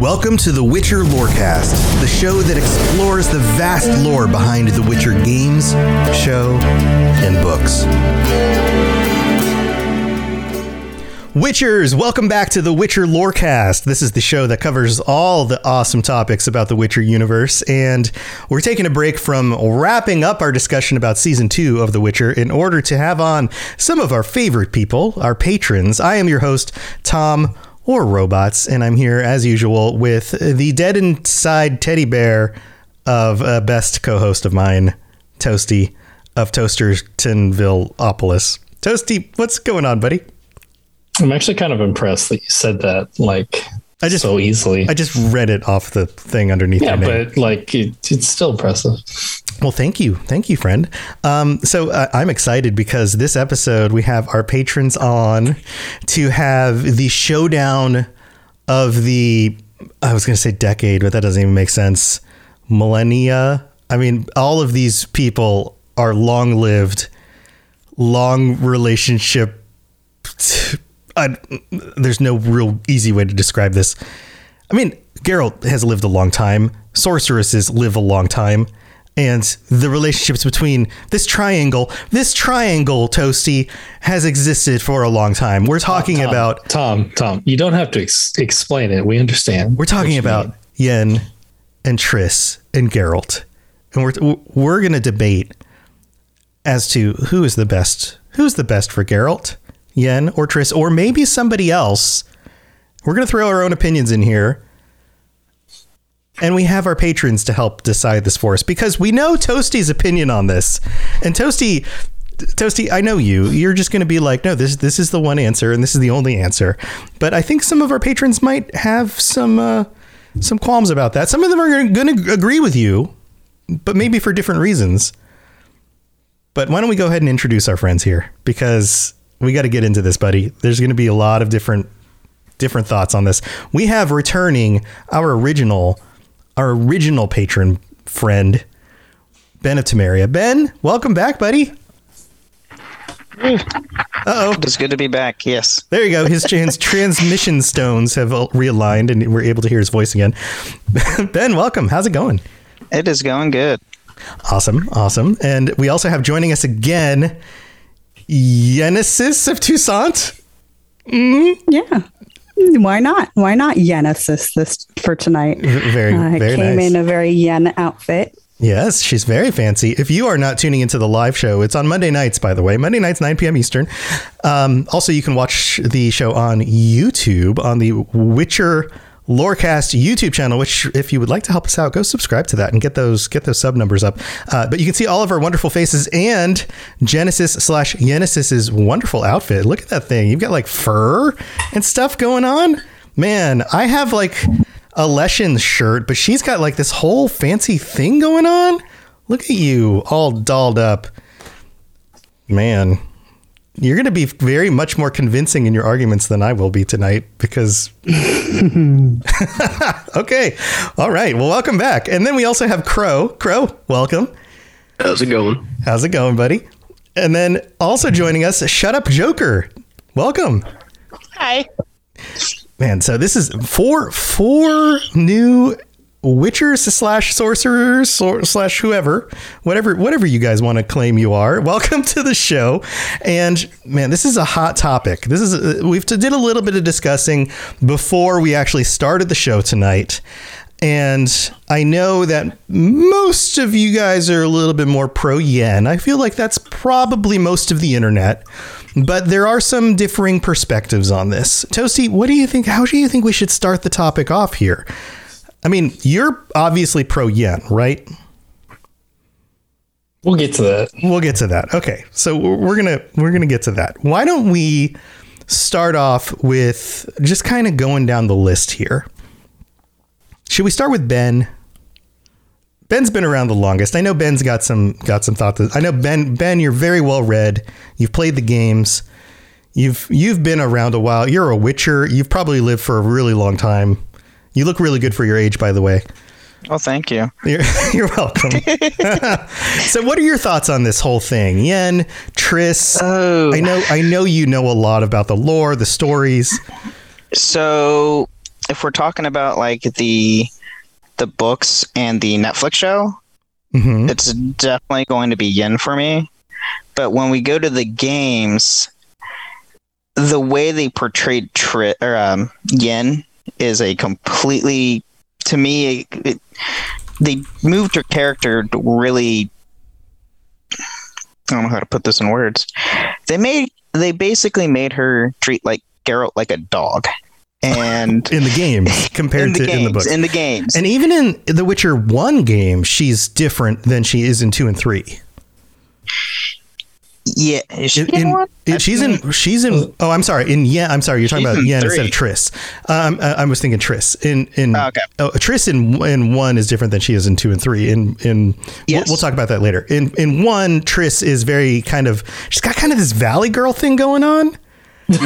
Welcome to the Witcher Lorecast, the show that explores the vast lore behind the Witcher games, show, and books. Witchers, welcome back to the Witcher Lorecast. This is the show that covers all the awesome topics about the Witcher universe, and we're taking a break from wrapping up our discussion about season two of The Witcher in order to have on some of our favorite people, our patrons. I am your host, Tom or Robots, and I'm here as usual with the dead inside teddy bear of a best co-host of mine, Toasty of Toastertonvilleopolis. Toasty, what's going on, buddy? I'm actually kind of impressed that you said that like I just so easily. I just read it off the thing underneath. yeah, but like it, it's still impressive. Well, thank you, thank you, friend. Um, so uh, I'm excited because this episode we have our patrons on to have the showdown of the. I was going to say decade, but that doesn't even make sense. Millennia. I mean, all of these people are long-lived, long relationship. There's no real easy way to describe this. I mean, Geralt has lived a long time. Sorceresses live a long time. And the relationships between this triangle, this triangle, Toasty, has existed for a long time. We're talking Tom, about Tom. Tom, you don't have to ex- explain it. We understand. we're talking about mean. Yen and Triss and Geralt. And we're we're going to debate as to who is the best. Who's the best for Geralt, Yen, or Triss, or maybe somebody else. We're going to throw our own opinions in here. And we have our patrons to help decide this for us because we know Toasty's opinion on this. And Toasty Toasty, I know you. You're just going to be like, no, this this is the one answer and this is the only answer. But I think some of our patrons might have some uh, some qualms about that. Some of them are going to agree with you, but maybe for different reasons. But why don't we go ahead and introduce our friends here because we got to get into this, buddy. There's going to be a lot of different different thoughts on this. We have returning our original our original patron friend Ben of Temeria. Ben, welcome back, buddy. Uh-oh. It's good to be back. Yes. There you go. His, his transmission stones have realigned and we're able to hear his voice again. ben, welcome. How's it going? It is going good. Awesome. Awesome. And we also have joining us again Genesis of Toussaint. Mm-hmm. Yeah. Why not? Why not Yenesis this for tonight? Very, I very came nice. in a very yen outfit. Yes, she's very fancy. If you are not tuning into the live show, it's on Monday nights, by the way. Monday nights, 9 p.m. Eastern. Um, also, you can watch the show on YouTube on the Witcher Lorecast YouTube channel. Which, if you would like to help us out, go subscribe to that and get those get those sub numbers up. Uh, but you can see all of our wonderful faces and Genesis slash Genesis's wonderful outfit. Look at that thing. You've got like fur and stuff going on. Man, I have like a Leshen's shirt, but she's got like this whole fancy thing going on. Look at you, all dolled up. Man, you're going to be very much more convincing in your arguments than I will be tonight because. okay. All right. Well, welcome back. And then we also have Crow. Crow, welcome. How's it going? How's it going, buddy? And then also joining us, Shut Up Joker. Welcome. Hi. Man, so this is four four new witchers slash sorcerers slash whoever, whatever whatever you guys want to claim you are. Welcome to the show. And man, this is a hot topic. This is uh, we've did a little bit of discussing before we actually started the show tonight. And I know that most of you guys are a little bit more pro yen. I feel like that's probably most of the internet. But there are some differing perspectives on this. Toasty, what do you think? How do you think we should start the topic off here? I mean, you're obviously pro yen, right? We'll get to that. We'll get to that. Okay, so we're gonna we're gonna get to that. Why don't we start off with just kind of going down the list here? Should we start with Ben? Ben's been around the longest. I know Ben's got some got some thoughts. I know Ben Ben, you're very well read. You've played the games. You've you've been around a while. You're a Witcher. You've probably lived for a really long time. You look really good for your age, by the way. Well, thank you. You're, you're welcome. so, what are your thoughts on this whole thing, Yen, Triss? Oh. I know, I know you know a lot about the lore, the stories. So, if we're talking about like the the books and the Netflix show, hmm it's definitely going to be Yin for me. But when we go to the games, the way they portrayed Tri- or um, Yin is a completely, to me, it, they moved her character to really. I don't know how to put this in words. They made they basically made her treat like Geralt like a dog, and In the games compared in the to games, in the books. in the games, and even in the Witcher 1 game, she's different than she is in 2 and 3. Yeah, is she In, in in- one? she's in she's in oh I'm sorry in yeah I'm sorry you're talking She's about in Yen instead of three. Triss um I, I was thinking Triss in in Oh, okay. oh, Triss in in one is different than she is in two and three in in we'll, Yes. we'll talk about that later in in one Triss is very kind of she's got kind of this Valley Girl thing going on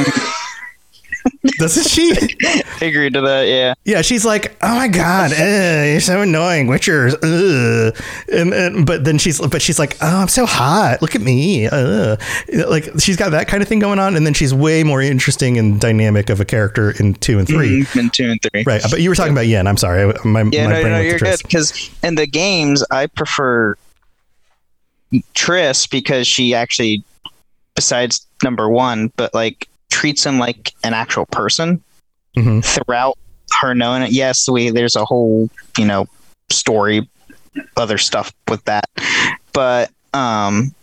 doesn't she I agree to that. Yeah. yeah she's like oh my god you're so annoying Witchers ugh. and, and but then she's but she's like oh I'm so hot look at me ugh. like she's got that kind of thing going on and then she's way more interesting and dynamic of a character in two and 3 Mhm, in two and three. right but you were talking about Yen I'm sorry my, Yeah, my no, brain no, you're good. Because in the games, I prefer Triss because she actually, besides number one, but like treats him like an actual person Mhm. throughout her knowing it. Yes, we there's a whole you know story, other stuff with that, but um,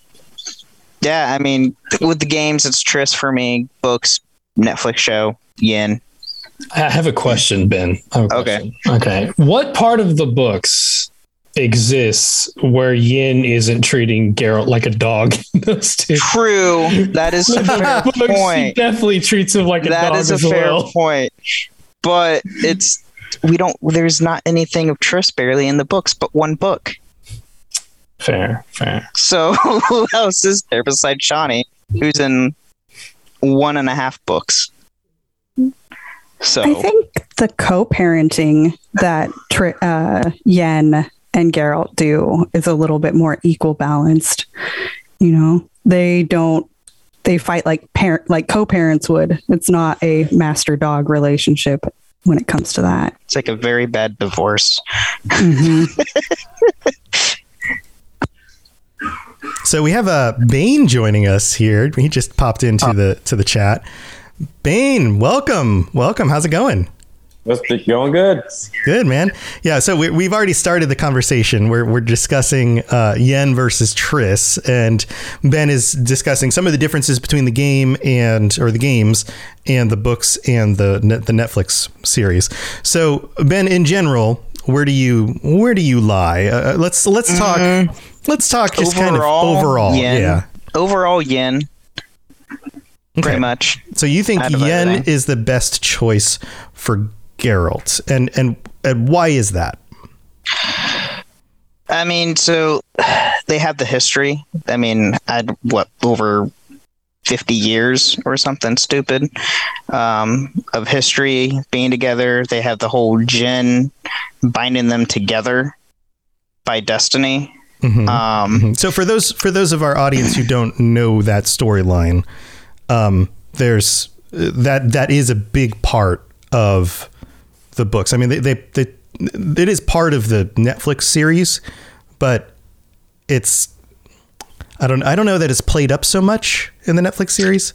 yeah, I mean, with the games, it's Triss for me. Books, Netflix show, Yin. I have a question, Ben. Have a Okay. question. Okay. What part of the books exists where Yin isn't treating Geralt like a dog? in Those two. True, that is a fair books, he point. definitely treats him like a That dog is a as fair well. point. But it's we don't. There's not anything of Triss barely in the books, but one book. Fair, fair. So who else is there besides Shani, who's in one and a half books? So I think the co-parenting that Tri- uh, Yen and Geralt do is a little bit more equal balanced. You know, they don't they fight like parent like co-parents would. It's not a master dog relationship when it comes to that. it's like a very bad divorce. Mhm. So we have uh, Bane joining us here. He just popped into the to the chat. Bane, welcome, welcome. How's it going? Must be going good. Good, man. Yeah, so we, we've already started the conversation. We're, we're discussing uh, Yen versus Triss, and Ben is discussing some of the differences between the game and or the games and the books and the the Netflix series. So, Ben, in general, where do you where do you lie? Uh, let's let's talk. Let's talk just kind of Overall, overall. Yen. Yeah. Overall, Yin, Okay. pretty much. So you think out Yen is the best choice for Geralt, and and and why is that? I mean, so they have the history. I mean, I'd what over fifty years or something stupid um, of history being together. They have the whole djinn binding them together by destiny. Mhm. Um, Mhm. So for those for those of our audience who don't know that storyline, um, there's that that is a big part of the books. I mean, they, they they it is part of the Netflix series, but it's I don't I don't know that it's played up so much in the Netflix series.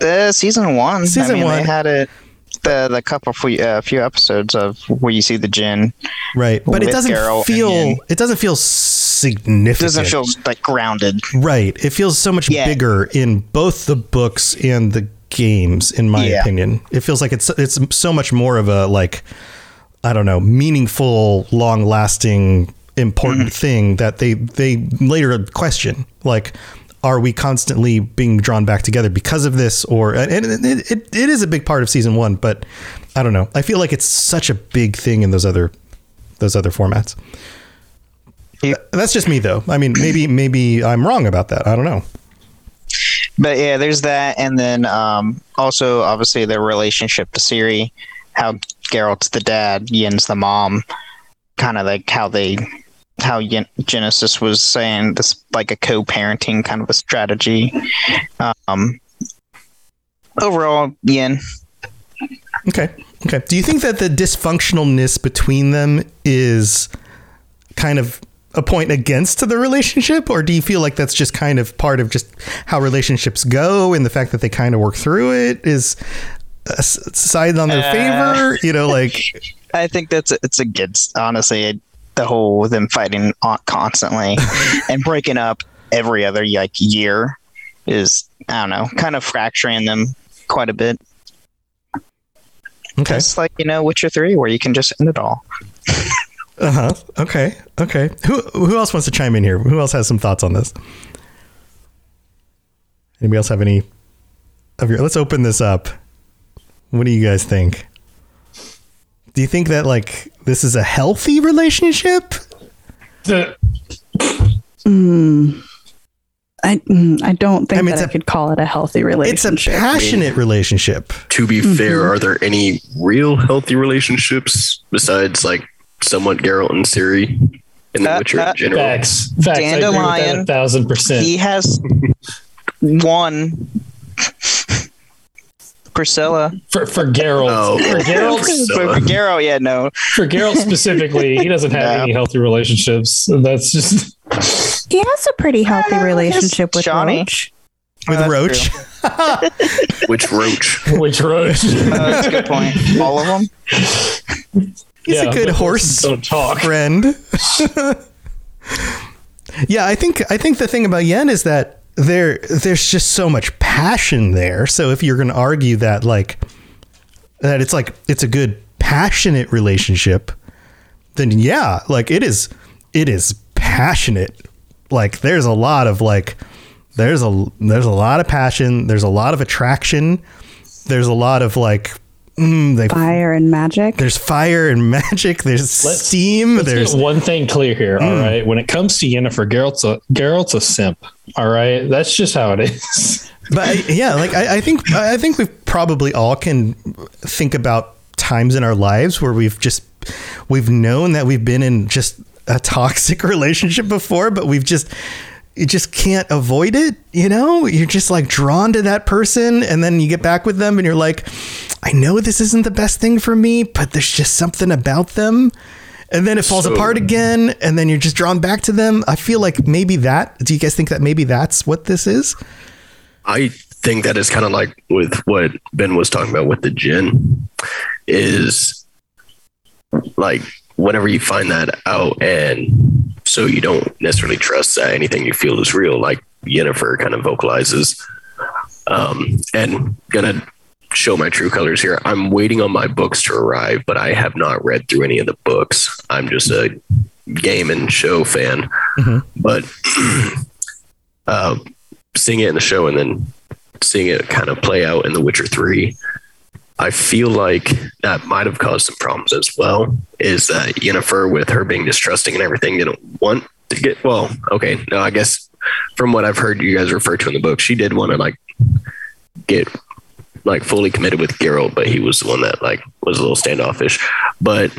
uh, season one. Season I mean, one. They had it. The the couple few, uh, few episodes of where you see the djinn, Right, but it doesn't feel it doesn't feel significant. doesn't feel like grounded. Right. It feels so much Yeah. bigger in both the books and the games, in my Yeah. opinion. It feels like it's it's so much more of a like I don't know, meaningful, long lasting, important Mm-hmm. thing that they they later question. Like are we constantly being drawn back together because of this or and it, it, it, is a big part of season one but i don't know i feel like it's such a big thing in those other those other formats that's just me though i mean maybe maybe i'm wrong about that i don't know But yeah, there's that, and then um, also obviously their relationship to Ciri, how Geralt's the dad, Yin's the mom, kind of like how they, how Yin, Genesis was saying this like a co-parenting kind of a strategy. Um, overall, Yin. Okay. Okay. Do you think that the dysfunctionalness between them is kind of a point against the relationship, or do you feel like that's just kind of part of just how relationships go, and the fact that they kind of work through it is a s- side on their Uh. favor? You know, like I think that's it's against honestly the whole them fighting constantly and breaking up every other like year is I don't know kind of fracturing them quite a bit. okay, It's like you know Witcher three where you can just end it all. uh huh, okay, okay. Who who else wants to chime in here? Who else has some thoughts on this? Anybody else have any of your? Let's open this up. What do you guys think? Do you think that like this is a healthy relationship? The, I mm, I don't think I mean, that it's I a- could call it a healthy relationship. It's a relationship. passionate relationship. To be fair, are there any real healthy relationships besides like somewhat Geralt and Ciri in The Uh, Witcher uh, in general? facts. Facts. I agree with that a Dandelion. thousand percent. He has one Priscilla. For for Geralt. Oh. For Geralt Priscilla. For Geralt, yeah, no. for Geralt specifically, he doesn't have No. any healthy relationships. That's just he has a pretty healthy relationship with Johnny. Roach. With Oh, Roach, Which Roach? which roach. Uh, that's a good point. All of them. he's Yeah, a good horse Don't talk. friend. yeah, I think I think the thing about Yen is that there there's just so much passion there. So if you're going to argue that like that it's like it's a good passionate relationship, then yeah, like it is it is passionate. Like there's a lot of like there's a there's a lot of passion, there's a lot of attraction, there's a lot of like mm, they Fire and magic. there's fire and magic. There's Let's- steam. Let's there's get one thing clear here. Hmm. All right, when it comes to Yennefer, Geralt's a Geralt's a simp. All right, that's just how it is. but yeah, like I, I think I think we probably all can think about times in our lives where we've just we've known that we've been in just a toxic relationship before, but we've just you just can't avoid it. You know, you're just like drawn to that person, and then you get back with them, and you're like, I know this isn't the best thing for me, but there's just something about them. And then it falls So- apart again, and then you're just drawn back to them. I feel like maybe that. Do you guys think that maybe that's what this is? I think that is kind of like with what Ben was talking about with the djinn is like whenever you find that out and so you don't necessarily trust that anything you feel is real, like Yennefer kind of vocalizes. Um, and gonna show my true colors here. I'm waiting on my books to arrive, but I have not read through any of the books. I'm just a game and show fan. But uh, seeing it in the show and then seeing it kind of play out in The Witcher 3, I feel like that might have caused some problems as well. Is that Yennefer, with her being distrusting and everything, didn't want to get, well, okay, no, I guess from what I've heard you guys refer to in the book, she did want to like get like fully committed with Geralt, but he was the one that like was a little standoffish. But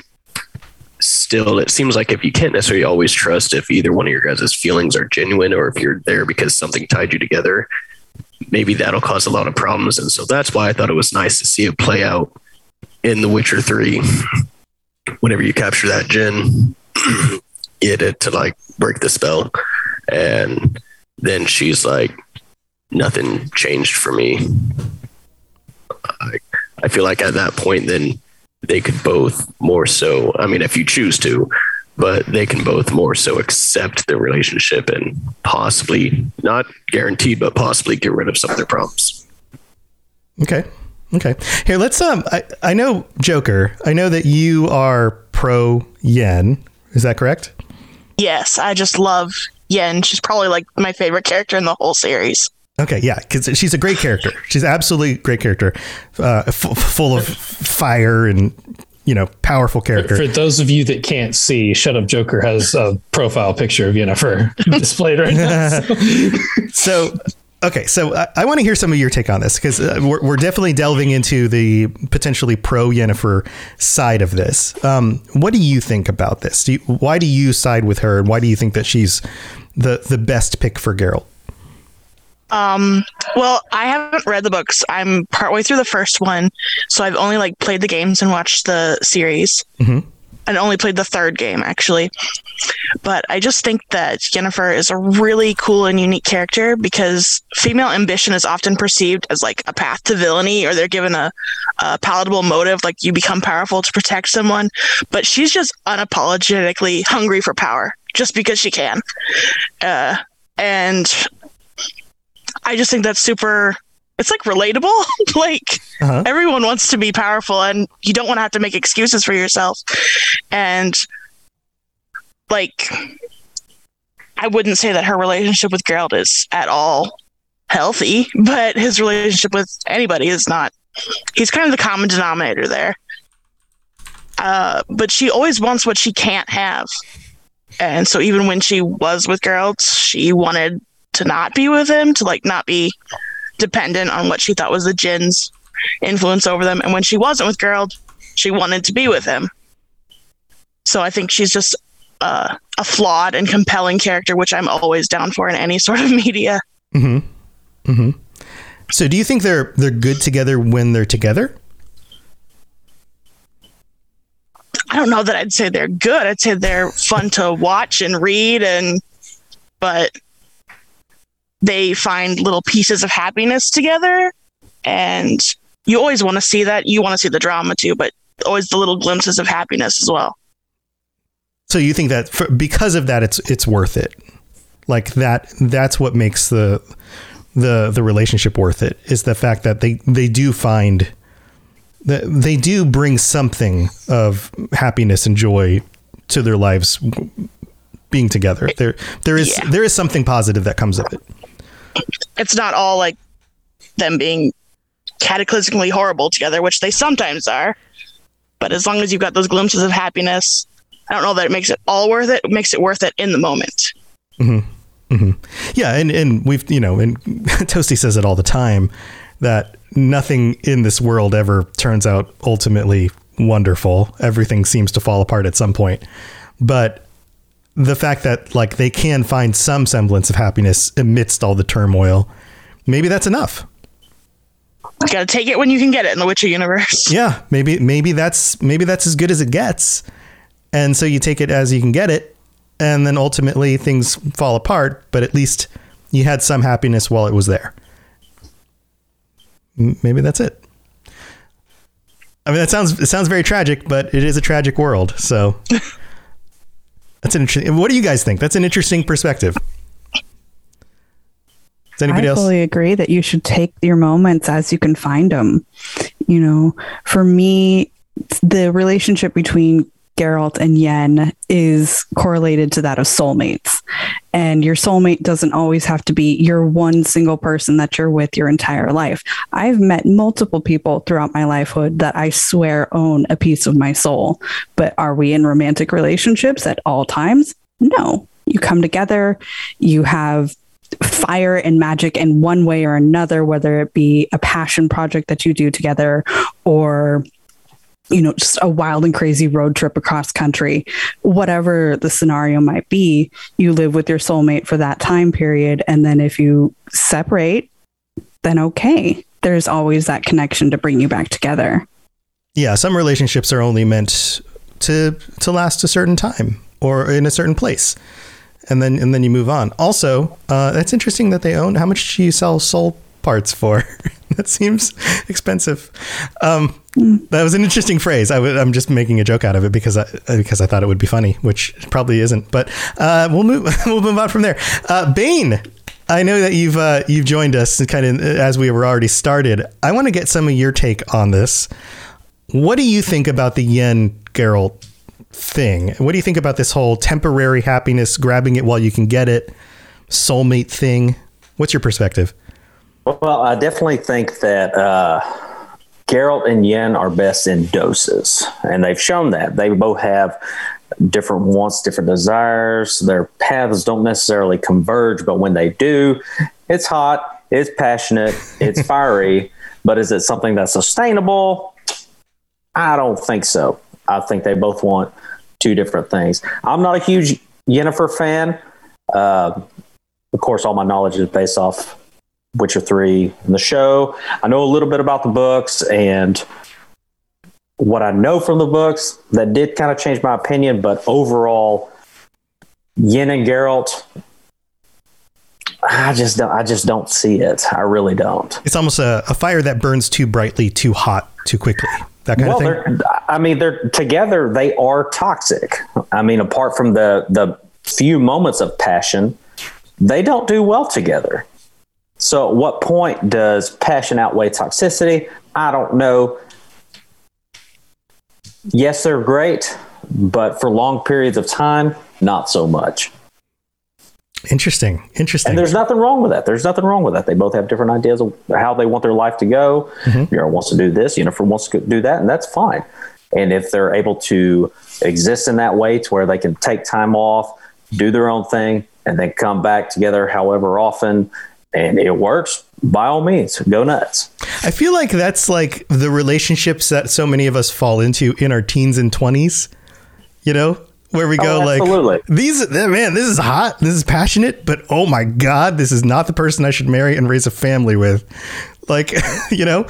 still, it seems like if you can't necessarily always trust if either one of your guys' feelings are genuine or if you're there because something tied you together, maybe that'll cause a lot of problems. And so that's why I thought it was nice to see it play out in The Witcher 3. Whenever you capture that djinn, get it to like break the spell. And then she's like, nothing changed for me. I, I feel like at that point, then they could both more so, I mean, if you choose to, but they can both more so accept the relationship and possibly, not guaranteed, but possibly get rid of some of their problems. Okay. Okay. Here, let's um I, I know Joker. I know that you are pro Yen. Is that correct? Yes, I just love Yen. She's probably like my favorite character in the whole series. Okay, yeah, because she's a great character. She's absolutely great character, uh, f- full of fire and you know powerful character. For those of you that can't see, Shut Up Joker has a profile picture of Yennefer displayed right now. So, So, okay, so I, I want to hear some of your take on this because uh, we're, we're definitely delving into the potentially pro Yennefer side of this. Um, what do you think about this? Do you, why do you side with her, and why do you think that she's the the best pick for Geralt? Um, well, I haven't read the books. I'm partway through the first one, so I've only like played the games and watched the series. Mhm. And only played the third game actually. But I just think that Jennifer is a really cool and unique character because female ambition is often perceived as like a path to villainy or they're given a, a palatable motive, like you become powerful to protect someone. But she's just unapologetically hungry for power just because she can. Uh, and I just think that's super. It's like relatable. like Uh-huh. everyone wants to be powerful, and you don't want to have to make excuses for yourself. And like, I wouldn't say that her relationship with Geralt is at all healthy, but his relationship with anybody is not. He's kind of the common denominator there. Uh, but she always wants what she can't have. And so even when she was with Geralt, she wanted to not be with him, to like not be dependent on what she thought was the djinn's influence over them. And when she wasn't with Geralt, she wanted to be with him. So I think she's just uh, a flawed and compelling character, which I'm always down for in any sort of media. Mm-hmm. Mm-hmm. So, do you think they're they're good together when they're together? I don't know that I'd say they're good. I'd say they're fun to watch and read and but they find little pieces of happiness together and you always want to see that. You want to see the drama too, but always the little glimpses of happiness as well. So, you think that for, because of that, it's it's worth it. Like that. That's what makes the the the relationship worth it. Is the fact that they they do find that they do bring something of happiness and joy to their lives being together. There there is Yeah. there is something positive that comes of it. It's not all like them being cataclysmically horrible together, which they sometimes are. But as long as you've got those glimpses of happiness, I don't know that it makes it all worth it. It makes it worth it in the moment. Mm-hmm. Mm-hmm. Yeah, and and we've you know, and Toasty says it all the time that nothing in this world ever turns out ultimately wonderful. Everything seems to fall apart at some point. But the fact that like they can find some semblance of happiness amidst all the turmoil, maybe that's enough. You got to take it when you can get it in the Witcher universe. Yeah, maybe maybe that's maybe that's as good as it gets. And so you take it as you can get it, and then ultimately things fall apart, but at least you had some happiness while it was there. Maybe that's it. I mean, that sounds it sounds very tragic, but it is a tragic world. So that's an interesting. What do you guys think? That's an interesting perspective. Does anybody else? I else? fully agree that you should take your moments as you can find them. You know, for me, the relationship between Geralt and Yen is correlated to that of soulmates. And your soulmate doesn't always have to be your one single person that you're with your entire life. I've met multiple people throughout my lifehood that I swear own a piece of my soul. But are we in romantic relationships at all times? No. You come together, you have fire and magic in one way or another, whether it be a passion project that you do together or you know, just a wild and crazy road trip across country, whatever the scenario might be, you live with your soulmate for that time period. And then if you separate, then okay, there's always that connection to bring you back together. yeah, some relationships are only meant to to last a certain time or in a certain place, and then and then you move on. Also, uh, that's interesting that they own. How much do you sell soul parts for? that seems expensive. Um, that was an interesting phrase. I w- I'm just making a joke out of it because I because I thought it would be funny, which probably isn't. But uh, we'll move we'll move on from there. Uh, Bane. I know that you've uh, you've joined us kind of as we were already started. I want to get some of your take on this. What do you think about the Yen Geralt thing? What do you think about this whole temporary happiness, grabbing it while you can get it, soulmate thing? What's your perspective? Well, I definitely think that uh, Geralt and Yen are best in doses, and they've shown that. They both have different wants, different desires. Their paths don't necessarily converge, but when they do, it's hot, it's passionate, it's fiery. But is it something that's sustainable? I don't think so. I think they both want two different things. I'm not a huge Yennefer fan. Uh, of course, all my knowledge is based off Witcher 3 in the show. I know a little bit about the books and what I know from the books that did kind of change my opinion, but overall, Yen and Geralt, I just don't. I just don't see it. I really don't. It's almost a, a fire that burns too brightly, too hot, too quickly. That kind well, of thing. I mean, they're together. They are toxic. I mean, apart from the the few moments of passion, they don't do well together. So, at what point does passion outweigh toxicity? I don't know. Yes, they're great, but for long periods of time, not so much. Interesting. Interesting. And there's nothing wrong with that. There's nothing wrong with that. They both have different ideas of how they want their life to go. Mhm. Yennefer wants to do this, Yennefer wants to do that, and that's fine. And if they're able to exist in that way to where they can take time off, do their own thing, and then come back together however often, and it works, by all means, go nuts. I feel like that's like the relationships that so many of us fall into in our teens and 20s, you know, where we oh, go Oh, like these man, this is hot, this is passionate, but oh my god, this is not the person I should marry and raise a family with. Like, you know,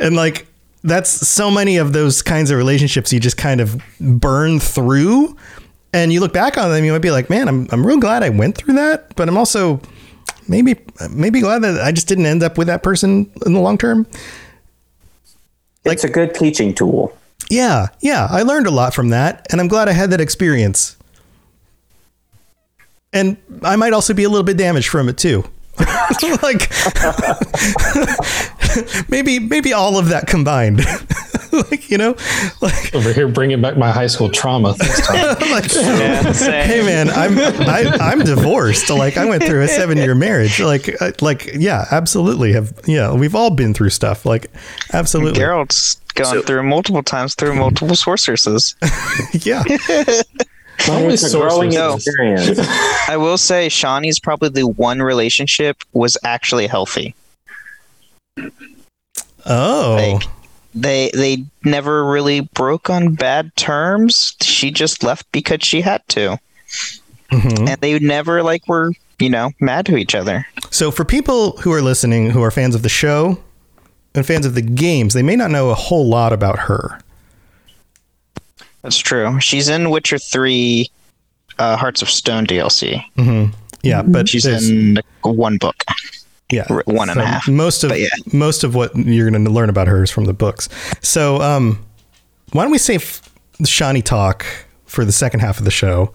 and like that's so many of those kinds of relationships you just kind of burn through and you look back on them you might be like, "Man, I'm I'm real glad I went through that, but I'm also maybe maybe glad that I just didn't end up with that person in the long term." it's a good teaching tool. Yeah, yeah, I learned a lot from that, and I'm glad I had that experience. And I might also be a little bit damaged from it too. like maybe maybe all of that combined. like, you know, like Over here, bringing back my high school trauma. Thanks, Tom. like Yeah, hey man, I'm I, I'm divorced. Like I went through a seven year marriage. Like uh, like yeah, absolutely. Have yeah, we've all been through stuff. Like absolutely. Geralt's gone So- through multiple times through multiple sorceresses. Yeah. Only growing experience. I will say Shani's probably the one relationship was actually healthy. Oh. Like, They they never really broke on bad terms. She just left because she had to. Mhm. And they never like were, you know, mad to each other. So, for people who are listening who are fans of the show and fans of the games, they may not know a whole lot about her. That's true. She's in Witcher 3 uh, Hearts of Stone DLC. Mm-hmm. Yeah, but She's in one book. Yeah, one and a half, Most of yeah. most of what you're going to learn about her is from the books. So, um, why don't we save the Shani talk for the second half of the show?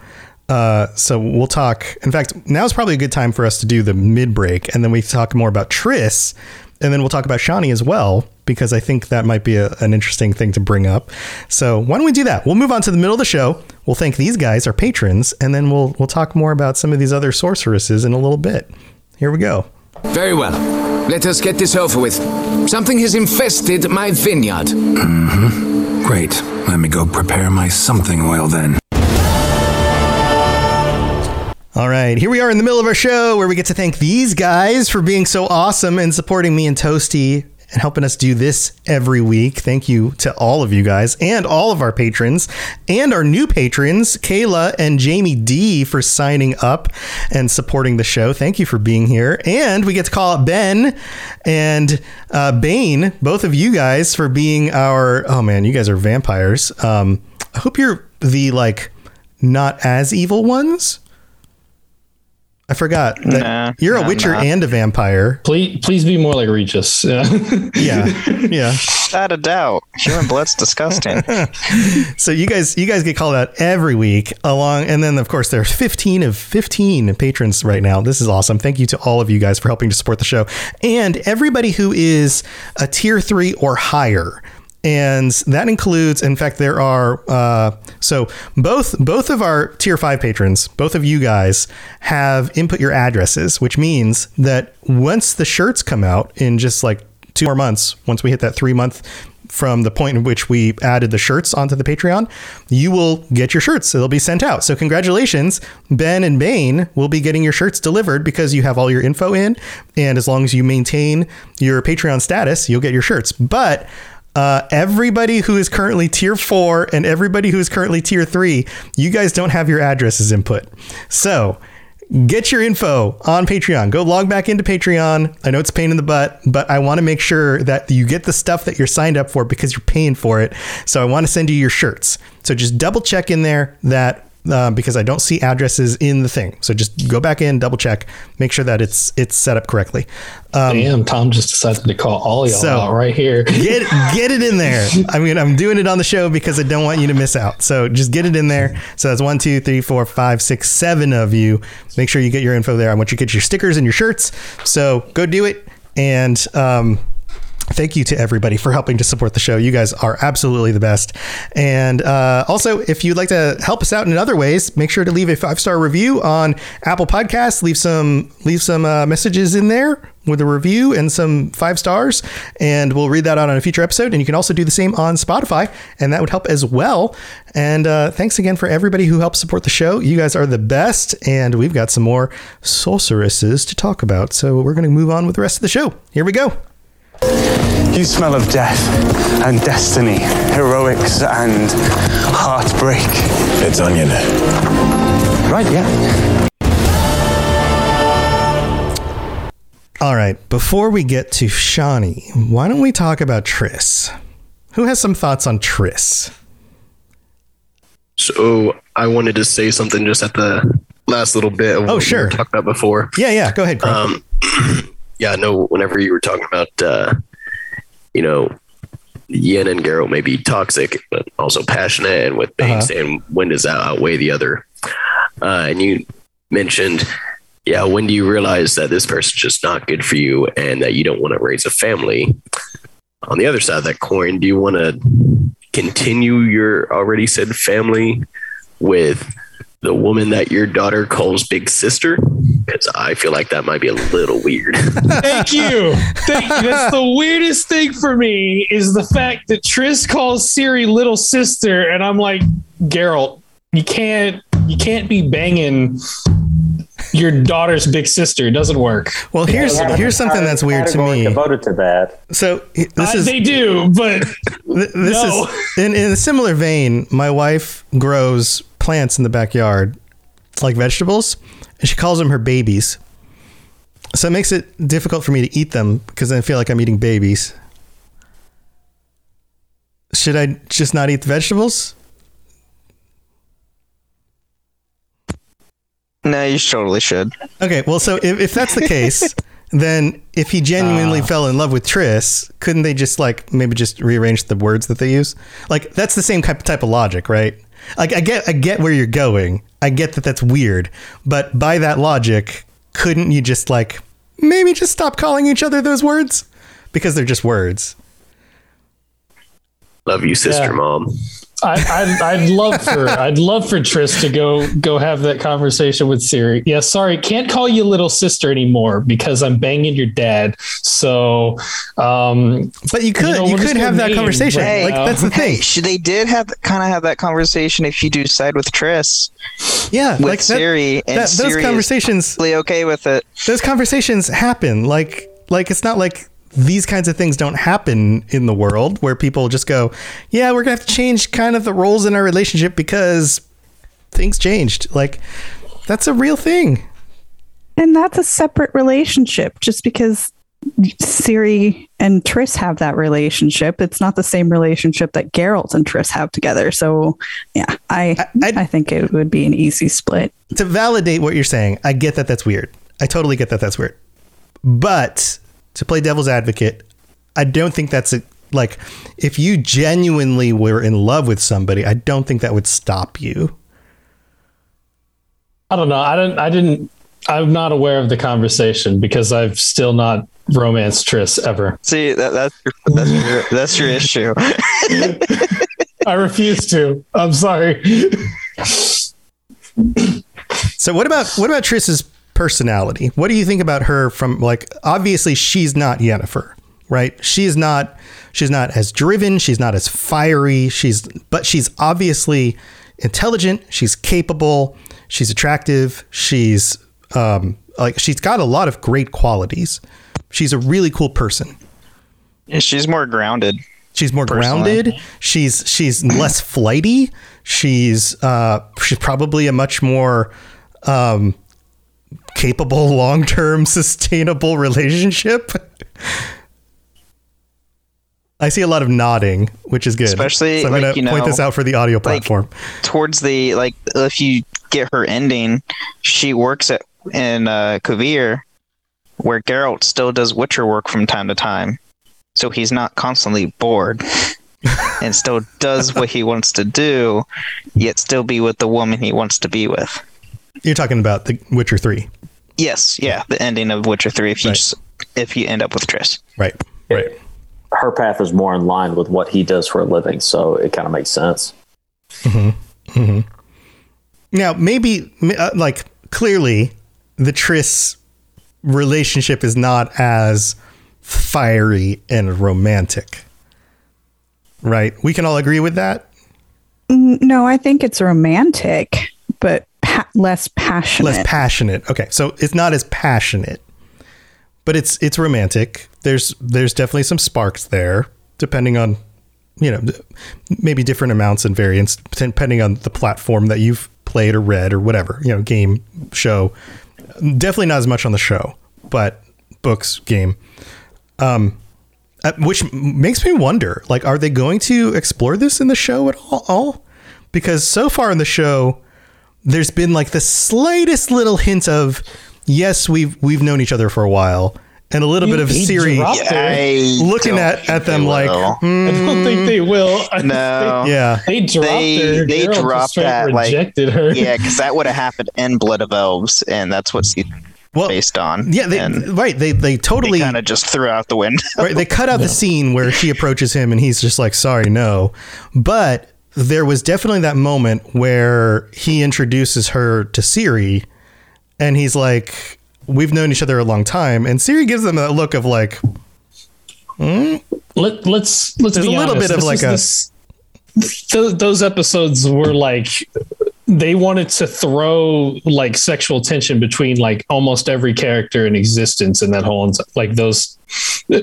Uh, so we'll talk. In fact, now is probably a good time for us to do the mid break, and then we talk more about Triss, and then we'll talk about Shani as well because I think that might be a, an interesting thing to bring up. So why don't we do that? We'll move on to the middle of the show. We'll thank these guys, our patrons, and then we'll we'll talk more about some of these other sorceresses in a little bit. Here we go. Very well. Let us get this over with. Something has infested my vineyard. Mm-hmm. Great. Let me go prepare my something oil then. All right, here we are in the middle of our show where we get to thank these guys for being so awesome and supporting me and Toasty and helping us do this every week. Thank you to all of you guys and all of our patrons and our new patrons, Kayla and Jamie D, for signing up and supporting the show. Thank you for being here. And we get to call out Ben and uh, Bane, both of you guys, for being our. Oh man, you guys are vampires. Um, I hope you're the like not as evil ones. I forgot that Nah, you're a witcher nah. and a vampire. Please, please be more like Regis. Yeah. Yeah, yeah. Without a doubt. Human blood's disgusting. So you guys, you guys get called out every week along, and then of course there's 15 of 15 patrons right now. This is awesome. Thank you to all of you guys for helping to support the show, and everybody who is a tier three or higher. And that includes, in fact, there are uh, so both both of our tier five patrons, both of you guys have input your addresses, which means that once the shirts come out in just like two more months, once we hit that three month from the point in which we added the shirts onto the Patreon, you will get your shirts. They'll be sent out. So congratulations, Ben and Bane will be getting your shirts delivered because you have all your info in, and as long as you maintain your Patreon status, you'll get your shirts. But uh, everybody who is currently tier four and everybody who is currently tier three, you guys don't have your addresses input. So get your info on Patreon. Go log back into Patreon. I know it's pain in the butt, but I want to make sure that you get the stuff that you're signed up for because you're paying for it. So I want to send you your shirts. So just double check in there that uh, because I don't see addresses in the thing. So just go back in, double check, make sure that it's it's set up correctly. Um, Damn, Tom just decided to call all y'all So- out right here. get get it in there. I mean, I'm doing it on the show because I don't want you to miss out. So just get it in there. So that's one, two, three, four, five, six, seven of you. Make sure you get your info there. I want you to get your stickers and your shirts. So go do it. And um, thank you to everybody for helping to support the show. You guys are absolutely the best. And uh, also, if you'd like to help us out in other ways, make sure to leave a five star review on Apple Podcasts. Leave some leave some uh, messages in there with a review and some five stars, and we'll read that out on a future episode. And you can also do the same on Spotify, and that would help as well. And uh, thanks again for everybody who helps support the show. You guys are the best, and we've got some more sorceresses to talk about. So we're going to move on with the rest of the show. Here we go. You smell of death and destiny, heroics and heartbreak. It's onion. Right, yeah. All right, before we get to Shani, why don't we talk about Triss? Who has some thoughts on Triss? So I wanted to say something just at the last little bit of what Oh, sure. were talking about before. Yeah, yeah, go ahead. Um, yeah, no. Whenever you were talking about, uh, you know, Yin and Geralt may be toxic, but also passionate, and with being Uh-huh. saying when does that outweigh the other? Uh, and you mentioned, yeah, when do you realize that this person's just not good for you and that you don't want to raise a family? On the other side of that coin, do you want to continue your already said family with the woman that your daughter calls big sister? Because I feel like that might be a little weird. Thank you. Thank you. That's the weirdest thing for me is the fact that Triss calls Ciri little sister, and I'm like, Geralt, you can't you can't be banging your daughter's big sister. It doesn't work. well, here's here's something that's weird to me. Devoted to that. So this Uh, is they do, but th- this no. is in, in a similar vein. My wife grows plants in the backyard, like vegetables, and she calls them her babies. So it makes it difficult for me to eat them because I feel like I'm eating babies. Should I just not eat the vegetables? No, you totally should. Okay, well, so if, if that's the case, then if he genuinely ah. fell in love with Triss, couldn't they just like maybe just rearrange the words that they use? Like that's the same type of logic, right? Like I get I get where you're going. I get that that's weird, but by that logic, couldn't you just like maybe just stop calling each other those words because they're just words? Love you, sister, Yeah. mom. I, I'd, I'd love for I'd love for Triss to go go have that conversation with Ciri. Yeah, sorry, can't call you little sister anymore because I'm banging your dad. So, um, But you could know, you could have that conversation. right like now. that's the thing. sh- they did have kind of have that conversation if you do side with Triss Yeah, with like that, Ciri, and that- those Ciri conversations is totally okay with it. those conversations happen like like it's not like these kinds of things don't happen in the world where people just go yeah we're gonna have to change kind of the roles in our relationship because things changed like that's a real thing And that's a separate relationship. Just because Ciri and Triss have that relationship, it's not the same relationship that Geralt and Triss have together. So, yeah, I I- I, think it would be an easy split. to validate what you're saying i get that that's weird i totally get that that's weird but to play devil's advocate i don't think that's a, like if you genuinely were in love with somebody i don't think that would stop you I don't know. I don't. I didn't. I'm not aware of the conversation because I've still not romanced Triss ever. See, that, that's your, that's your that's your issue. I refuse to. I'm sorry. So what about what about Triss's personality? What do you think about her from like obviously she's not Yennefer, right? She's not she's not as driven, she's not as fiery, she's but she's obviously intelligent, she's capable, she's attractive, she's um like she's got a lot of great qualities. She's a really cool person. She's more grounded. She's more Personally. grounded. She's she's less flighty. She's uh she's probably a much more um capable, long term, sustainable relationship. I see a lot of nodding, which is good. Especially, so I'm like, going to point know, this out for the audio platform. towards the like if you get her ending, she works at in uh, Kuvir, where Geralt still does Witcher work from time to time, so he's not constantly bored, and still does what he wants to do, yet still be with the woman he wants to be with. You're talking about The Witcher 3. Yes, yeah, the ending of Witcher Three. If you Right. just, if you end up with Triss, Right. Right. Her path is more in line with what he does for a living, so it kind of makes sense. Now, maybe, uh, like, clearly, the Triss relationship is not as fiery and romantic. Right? We can all agree with that? No, I think it's romantic, but pa- less passionate. Less passionate. Okay. So it's not as passionate, but it's it's romantic. There's there's definitely some sparks there, depending on, you know, maybe different amounts and variants, depending on the platform that you've played or read or whatever, you know, game, show. Definitely not as much on the show, but books, game. Um, uh, which makes me wonder, like, are they going to explore this in the show at all? all? Because so far in the show, there's been like the slightest little hint of, yes, we've we've known each other for a while, and a little bit of He Ciri dropped her. I looking at, at them like, will. hmm, I don't think they will. No, think yeah, They dropped They- her. they dropped straight that, like- her. yeah, because that would have happened in Blood of Elves, and that's what's well, based on. yeah, they, and right, they they totally kind of just threw out the window. right, they cut out the scene where she approaches him and he's just like, sorry, no. But there was definitely that moment where he introduces her to Ciri and he's like, we've known each other a long time. And Ciri gives them that look of like, hmm? Let, let's let's There's be a little honest. bit of This like a- this- th- those episodes were like they wanted to throw like sexual tension between like almost every character in existence in that whole like those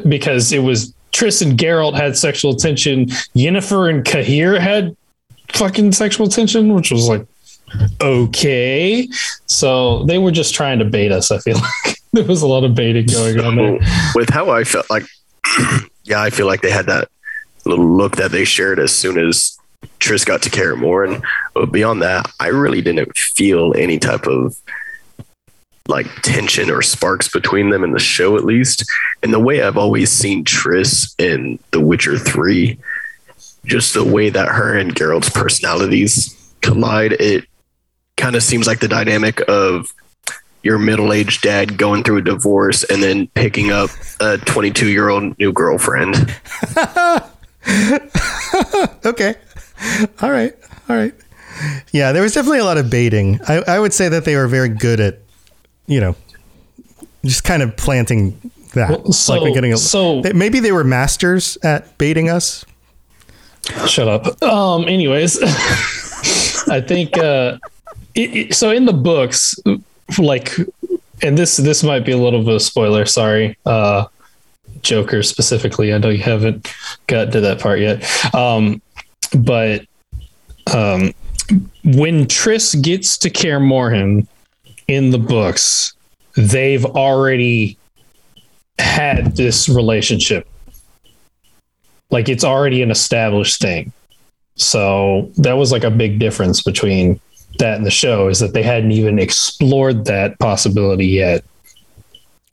because it was Triss and Geralt had sexual tension, Yennefer and Cahir had fucking sexual tension, which was like okay. So they were just trying to bait us. I feel like there was a lot of baiting going on there. with how I felt like, yeah, I feel like they had that little look that they shared as soon as Triss got to Kaer Morhen. But beyond that, I really didn't feel any type of like tension or sparks between them in the show, at least. And the way I've always seen Triss in The Witcher 3, just the way that her and Geralt's personalities collide, it kind of seems like the dynamic of your middle-aged dad going through a divorce and then picking up a 22-year-old new girlfriend. okay. All right. All right. Yeah, there was definitely a lot of baiting. I, I would say that they were very good at, you know, just kind of planting that. Well, so- we're getting a, so- maybe they were masters at baiting us. Shut up. Um. Anyways, I think uh, it, it- so. In the books, like, and this this might be a little bit of a spoiler. Sorry, uh, Joker specifically. I know you haven't got to that part yet. Um, but um, when Triss gets to Kaer Morhen in the books, they've already had this relationship like it's already an established thing. So that was like a big difference between that and the show is that they hadn't even explored that possibility yet.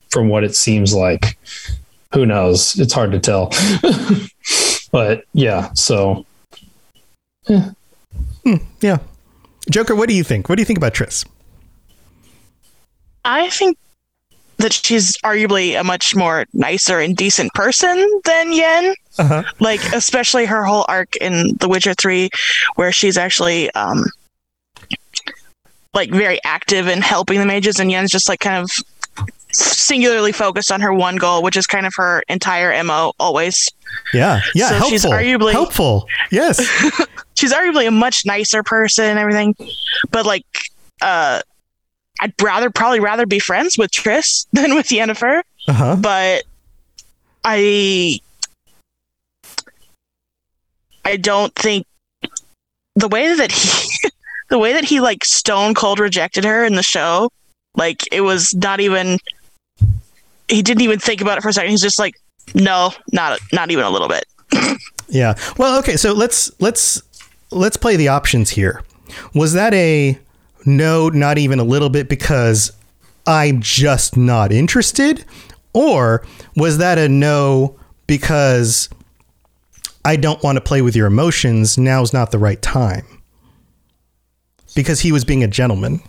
From what it seems like, who knows? It's hard to tell. but yeah, so hmm, Yeah. Joker, what do you think? What do you think about Triss? I think that she's arguably a much more nicer and decent person than Yen. Uh-huh. Like, especially her whole arc in The Witcher 3, where she's actually um like very active in helping the mages, and Yen's just like kind of singularly focused on her one goal, which is kind of her entire MO always. Yeah. Yeah. So helpful. she's arguably- helpful. Yes. she's arguably a much nicer person and everything. But like uh I'd rather probably rather be friends with Triss than with Yennefer. Uh-huh. But I I don't think the way that he the way that he like stone cold rejected her in the show Like it was not even. He didn't even think about it for a second. He's just like, no, not not even a little bit. Yeah. Well, okay. So let's let's let's play the options here. Was that a no, not even a little bit because I'm just not interested, or was that a no because I don't want to play with your emotions? Now's not the right time. Because he was being a gentleman.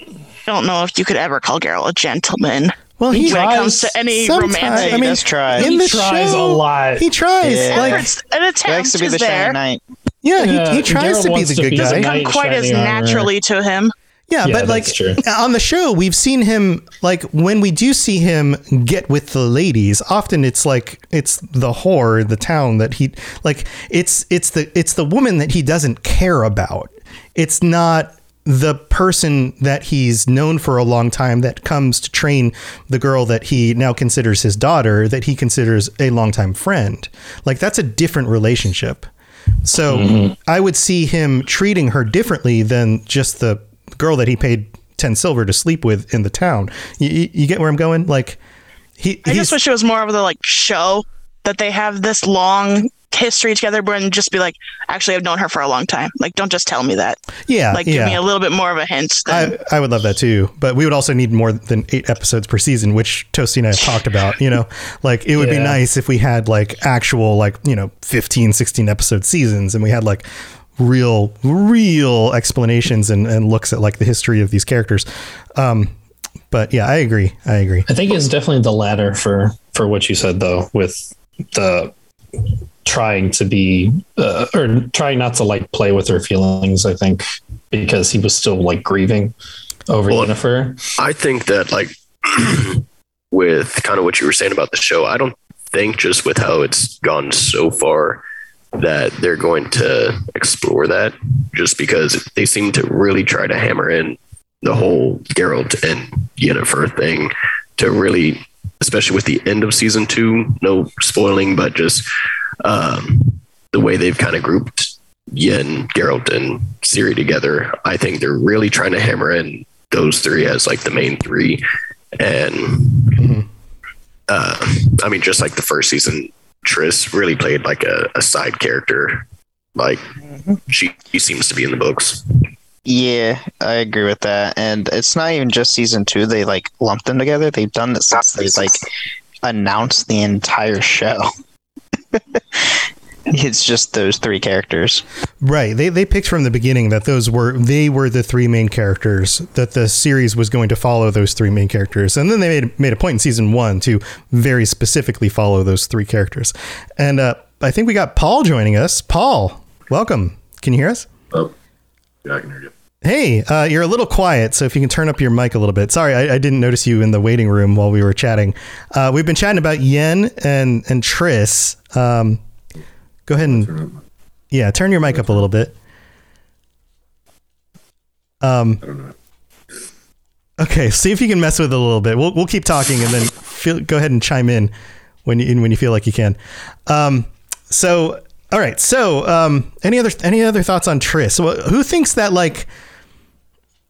I don't know if you could ever call Geralt a gentleman. Well, when he it comes to any Sometimes- romantic I mean, Let's try. in He the tries show, a lot. He tries. Yeah. Like, efforts, an He likes to be is the shiny there. knight. Yeah, Yeah, he, he tries Geralt to be the to good be the guy. knight. Come quite as shining armor. naturally to him. Yeah, Yeah, but like that's true. on the show, we've seen him like when we do see him get with the ladies. Often it's like it's the whore the town that he like. It's it's the it's the woman that he doesn't care about. It's not the person that he's known for a long time that comes to train the girl that he now considers his daughter that he considers a longtime friend. Like that's a different relationship. So mm-hmm. I would see him treating her differently than just the girl that he paid 10 silver to sleep with in the town. You, you, you get where I'm going? Like, he, I just wish it was more of the like show that they have this long history together, but and just be like, actually, I've known her for a long time. Like, don't just tell me that. yeah, Like, give yeah. me a little bit more of a hint. Than, I, I would love that too, but we would also need more than eight episodes per season, which Toasty and I have talked about. You know, like it would be nice if we had like actual, like, you know, 15, 16 episode seasons and we had like real, real explanations and, and looks at like the history of these characters. Um, but yeah, I agree. I agree. I think it's definitely the latter for for what you said though, with the trying to be uh, or trying not to like play with her feelings. I think because he was still like grieving over Well, Yennefer. I think that like with kind of what you were saying about the show, I don't think just with how it's gone so far that they're going to explore that just because they seem to really try to hammer in the whole Geralt and Yennefer thing to really especially with the end of season two, no spoiling, but just um, the way they've kind of grouped Yen, Geralt, and Ciri together. I think they're really trying to hammer in those three as like the main three. And uh, I mean, just like the first season, Triss really played like a, a side character. Like she, she seems to be in the books. Yeah, I agree with that. And it's not even just season two. They like lumped them together. They've done this since they like announced the entire show. it's just those three characters. Right. They they picked from the beginning that those were they were the three main characters that the series was going to follow those three main characters. And then they made made a point in season 1 to very specifically follow those three characters. And uh, I think we got Paul joining us. Paul, welcome. Can you hear us? Oh, yeah, I can hear you. Hey, uh, you're a little quiet, so if you can turn up your mic a little bit. Sorry, I, I didn't notice you in the waiting room while we were chatting. Uh, we've been chatting about Yen and and Triss. Um, go ahead and yeah, turn your mic up a little bit. Um, okay, see if you can mess with it a little bit. We'll we'll keep talking and then feel, go ahead and chime in when you when you feel like you can. Um, so all right, so um, any other any other thoughts on Triss? Well, who thinks that like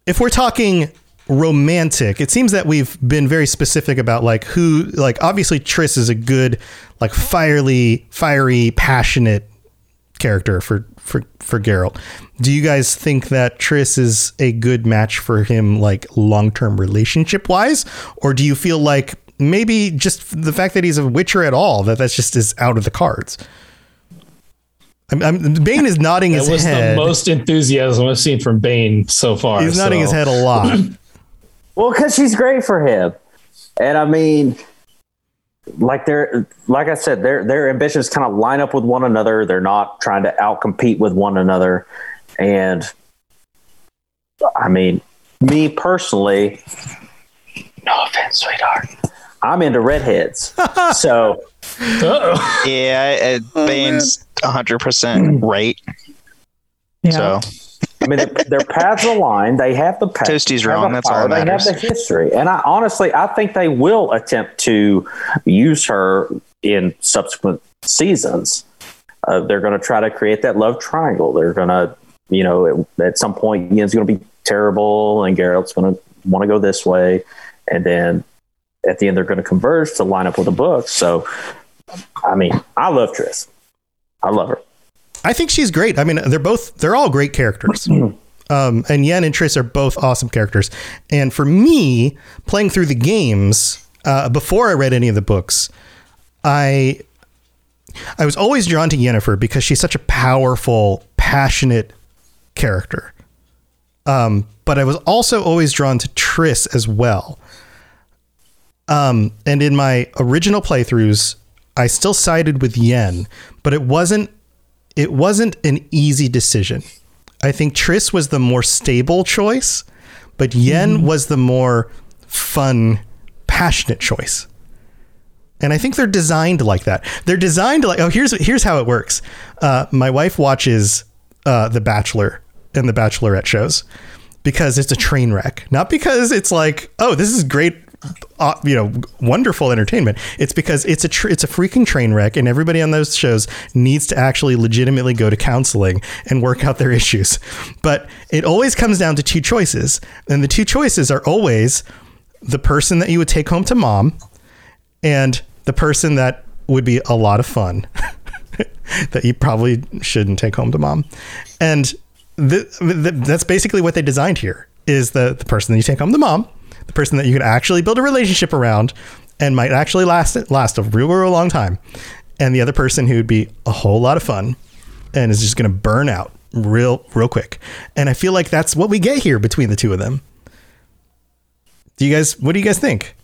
if we're talking romantic, it seems that we've been very specific about like who like obviously Triss is a good like fiery fiery passionate character for for for Geralt. Do you guys think that Triss is a good match for him like long-term relationship wise or do you feel like maybe just the fact that he's a witcher at all that that's just is out of the cards? I'm, I'm, Bane is nodding That his was head. the most enthusiasm I've seen from Bane so far. He's nodding so- his head a lot. Well, because she's great for him, and I mean, like they're like I said, their their ambitions kind of line up with one another. They're not trying to outcompete with one another, and I mean, me personally, no offense, sweetheart, I'm into redheads, so Uh-oh. Yeah, uh, Bane's 100% right. So I mean, their, their paths align. They have the path. Toasty's wrong, the that's all power, that They have the history, and I honestly, I think they will attempt to use her in subsequent seasons. Uh, they're going to try to create that love triangle. They're going to, you know, at, at some point, Yen's going to be terrible, and Geralt's going to want to go this way, and then at the end they're going to converge to line up with the book. So, I mean, I love Triss. I love her. I think she's great. I mean, they're both they're all great characters. Um, and Yen and Triss are both awesome characters. And for me, playing through the games uh, before I read any of the books, I I was always drawn to Yennefer because she's such a powerful, passionate character. Um, but I was also always drawn to Triss as well. Um, and in my original playthroughs, I still sided with Yen, but it wasn't it wasn't an easy decision. I think Triss was the more stable choice, but Yen was the more fun, passionate choice. And I think they're designed like that. They're designed like oh here's here's how it works. Uh, my wife watches uh, The Bachelor and The Bachelorette shows because it's a train wreck, not because it's like oh this is great uh, you know wonderful entertainment. It's because it's a tr- it's a freaking train wreck and everybody on those shows needs to actually legitimately go to counseling and work out their issues. But it always comes down to two choices and the two choices are always the person that you would take home to mom and the person that would be a lot of fun that you probably shouldn't take home to mom. And the, the, that's basically what they designed here is the, the person that you take home to mom the person that you can actually build a relationship around and might actually last last a real, real long time, and the other person who would be a whole lot of fun and is just going to burn out real real quick. And I feel like that's what we get here between the two of them. Do you guys? What do you guys think?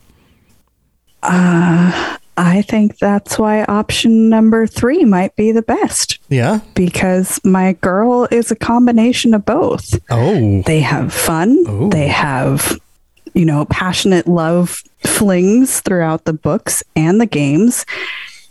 Uh, I think that's why option number three might be the best. Yeah. Because my girl is a combination of both. Oh. They have fun. Ooh. They have, you know, passionate love flings throughout the books and the games.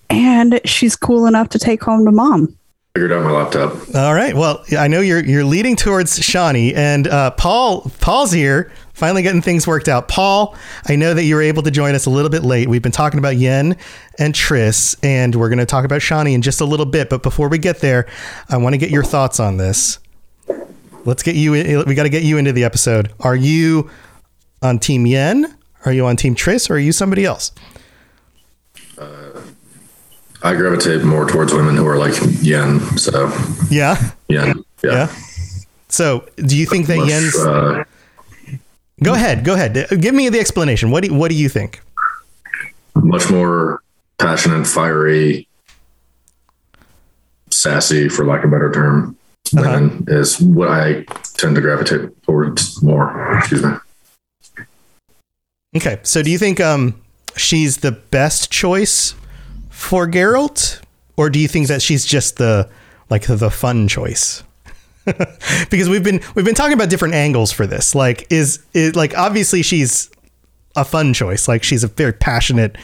And she's cool enough to take home to mom. Figured out my laptop. All right. Well, I know you're you're leading towards Shani, and uh, Paul Paul's here, finally getting things worked out. Paul, I know that you were able to join us a little bit late. We've been talking about Yen and Triss, and we're going to talk about Shani in just a little bit. But before we get there, I want to get your thoughts on this. Let's get you. We got to get you into the episode. Are you on Team Yen? Are you on Team Triss, or are you somebody else? I gravitate more towards women who are like Yen. So Yeah. Yen. Yeah. Yeah. So, do you think that Much, Yen's? uh, Go ahead. Go ahead. Give me the explanation. What do What do you think? much more passionate, fiery, sassy, for lack of a better term, women is what I tend to gravitate towards more. Excuse me. Okay. So, do you think um she's the best choice for Geralt, or do you think that she's just the like the fun choice? because we've been we've been talking about different angles for this. Like, is is like obviously she's a fun choice. Like, she's a very passionate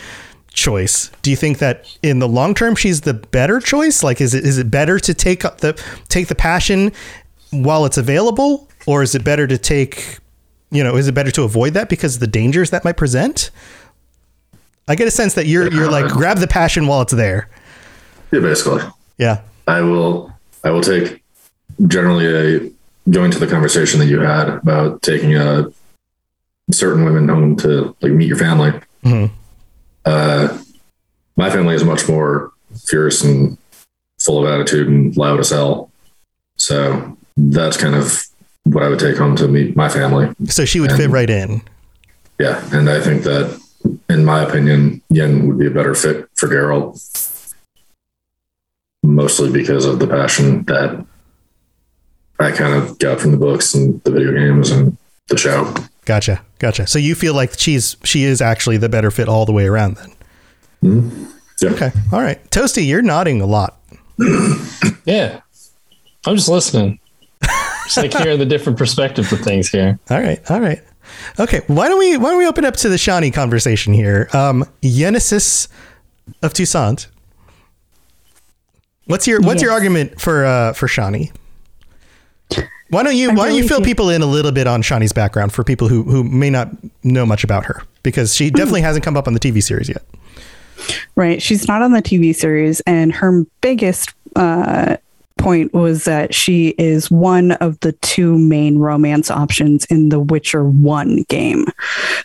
choice. Do you think that in the long term she's the better choice? Like, is it is it better to take the take the passion while it's available, or is it better to take you know, is it better to avoid that because of the dangers that might present? I get a sense that you're you're like grab the passion while it's there. Yeah, basically. Yeah. I will. I will take generally a going to the conversation that you had about taking a certain women home to like meet your family. Mhm. Uh, my family is much more fierce and full of attitude and loud as hell. So that's kind of what I would take home to meet my family. So she would fit right in. Yeah, and I think that, in my opinion, Yen would be a better fit for Geralt, mostly because of the passion that I kind of got from the books and the video games and the show. Gotcha. Gotcha. So you feel like she's she is actually the better fit all the way around then. Mm-hmm. Yeah. Okay. All right. Toasty, you're nodding a lot. Yeah. I'm just listening. Just like hearing the different perspectives of things here. All right. All right. Okay. Why don't we why don't we open up to the Shani conversation here? Um Genesis of Toussaint. What's your what's your argument for uh for Shani? Why don't you I why don't you really fill think- people in a little bit on Shani's background for people who who may not know much about her because she definitely hasn't come up on the TV series yet. Right. She's not on the TV series, and her biggest uh, point was that she is one of the two main romance options in the Witcher 1 game.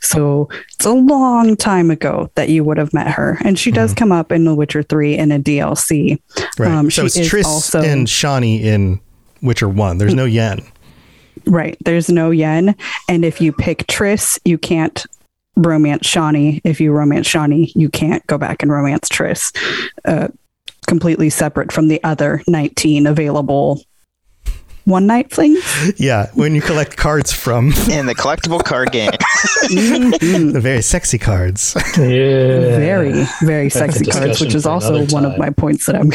So it's a long time ago that you would have met her. And she does come up in The Witcher 3 in a DLC. Right. Um, so it's is Triss also- and Shani in Witcher 1. There's no Yen. Right. There's no yen. And if you pick Triss, you can't romance Shani. If you romance Shani, you can't go back and romance Triss. Uh, completely separate from the other 19 available one night flings. Yeah, when you collect cards from in the collectible card game. the very sexy cards. Yeah. Very, very That's sexy cards, which is also one of my points that I'm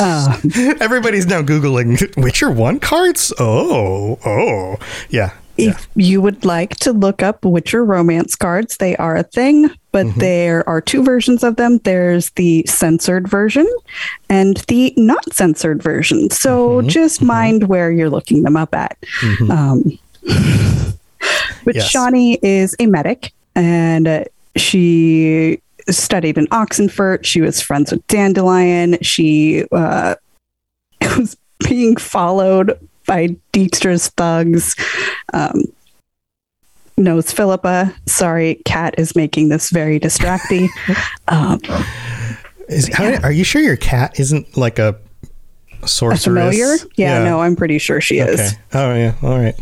uh, Everybody's now Googling Witcher 1 cards? Oh, oh. Yeah. If you would like to look up Witcher romance cards, they are a thing, but there are two versions of them. There's the censored version and the not censored version. So just mind where you're looking them up at. Um, but Yes. Shani is a medic and uh, she studied in Oxenfurt. She was friends with Dandelion. She uh, was being followed by Dijkstra's thugs. Um, knows Philippa. Sorry, Cat is making this very distracting. um, Is, how, are you sure your cat isn't like a a sorceress? familiar? Yeah, no, I'm pretty sure she is. Oh, yeah. All right.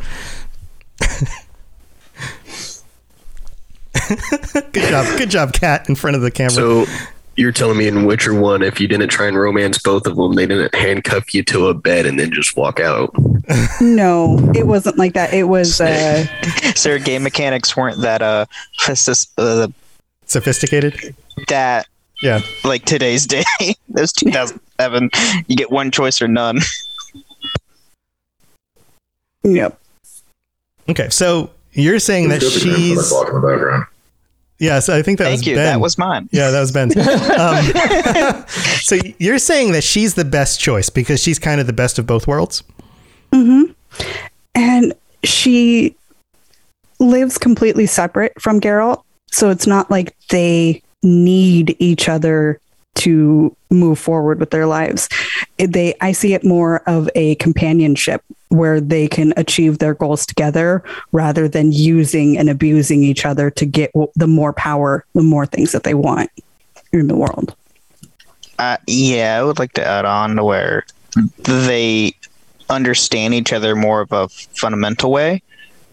good job. Good job, cat, in front of the camera. So you're telling me in Witcher One, if you didn't try and romance both of them, they didn't handcuff you to a bed and then just walk out. No, it wasn't like that. It was uh, so their game mechanics weren't that uh, uh sophisticated. that Yeah. like today's day. it was 2007. You get one choice or none. Yep. Okay. So you're saying that It's good to hear she's. Yes, I think that Thank was you. Ben. That was mine. Yeah, that was Ben. um, so you're saying that she's the best choice because she's kind of the best of both worlds? Mm-hmm. And she lives completely separate from Geralt. So it's not like they need each other to move forward with their lives. They, I see it more of a companionship where they can achieve their goals together rather than using and abusing each other to get the more power, the more things that they want in the world. Uh, yeah, I would like to add on to where they understand each other more of a fundamental way,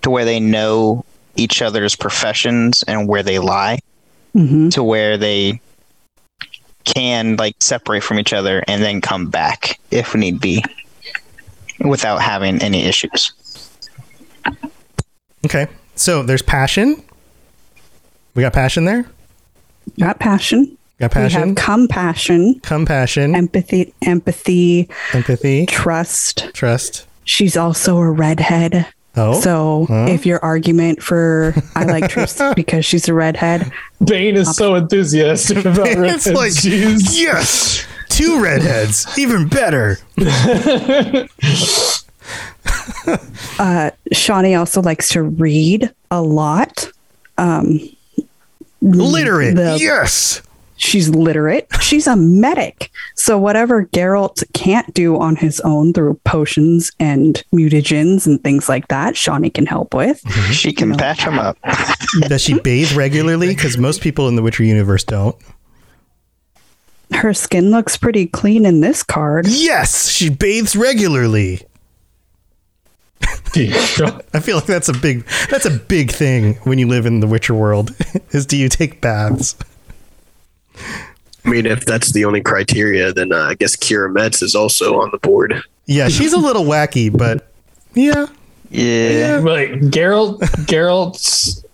to where they know each other's professions and where they lie, Mm-hmm. to where they can like separate from each other and then come back if need be, without having any issues. Okay. So there's passion. We got passion there. Got passion. Got We passion. have compassion, compassion, empathy, empathy, empathy, trust. trust. She's also a redhead. Oh. So Huh? if your argument for I like Triss because she's a redhead, Bane is so enthusiastic about it's redheads. like Jeez. yes, two redheads, even better. uh, Shani also likes to read a lot. Um, Literate. the- yes. She's literate. She's a medic. So whatever Geralt can't do on his own through potions and mutagens and things like that, Shani can help with. Mm-hmm. She can patch him up. Does she bathe regularly? Because most people in the Witcher universe don't. Her skin looks pretty clean in this card. Yes, she bathes regularly. I feel like that's a big that's a big thing when you live in the Witcher world. Is do you take baths? I mean, if that's the only criteria, then uh, I guess Keira Metz is also on the board. Yeah, she's a little wacky, but yeah, Yeah. Like Geralt, Geralt,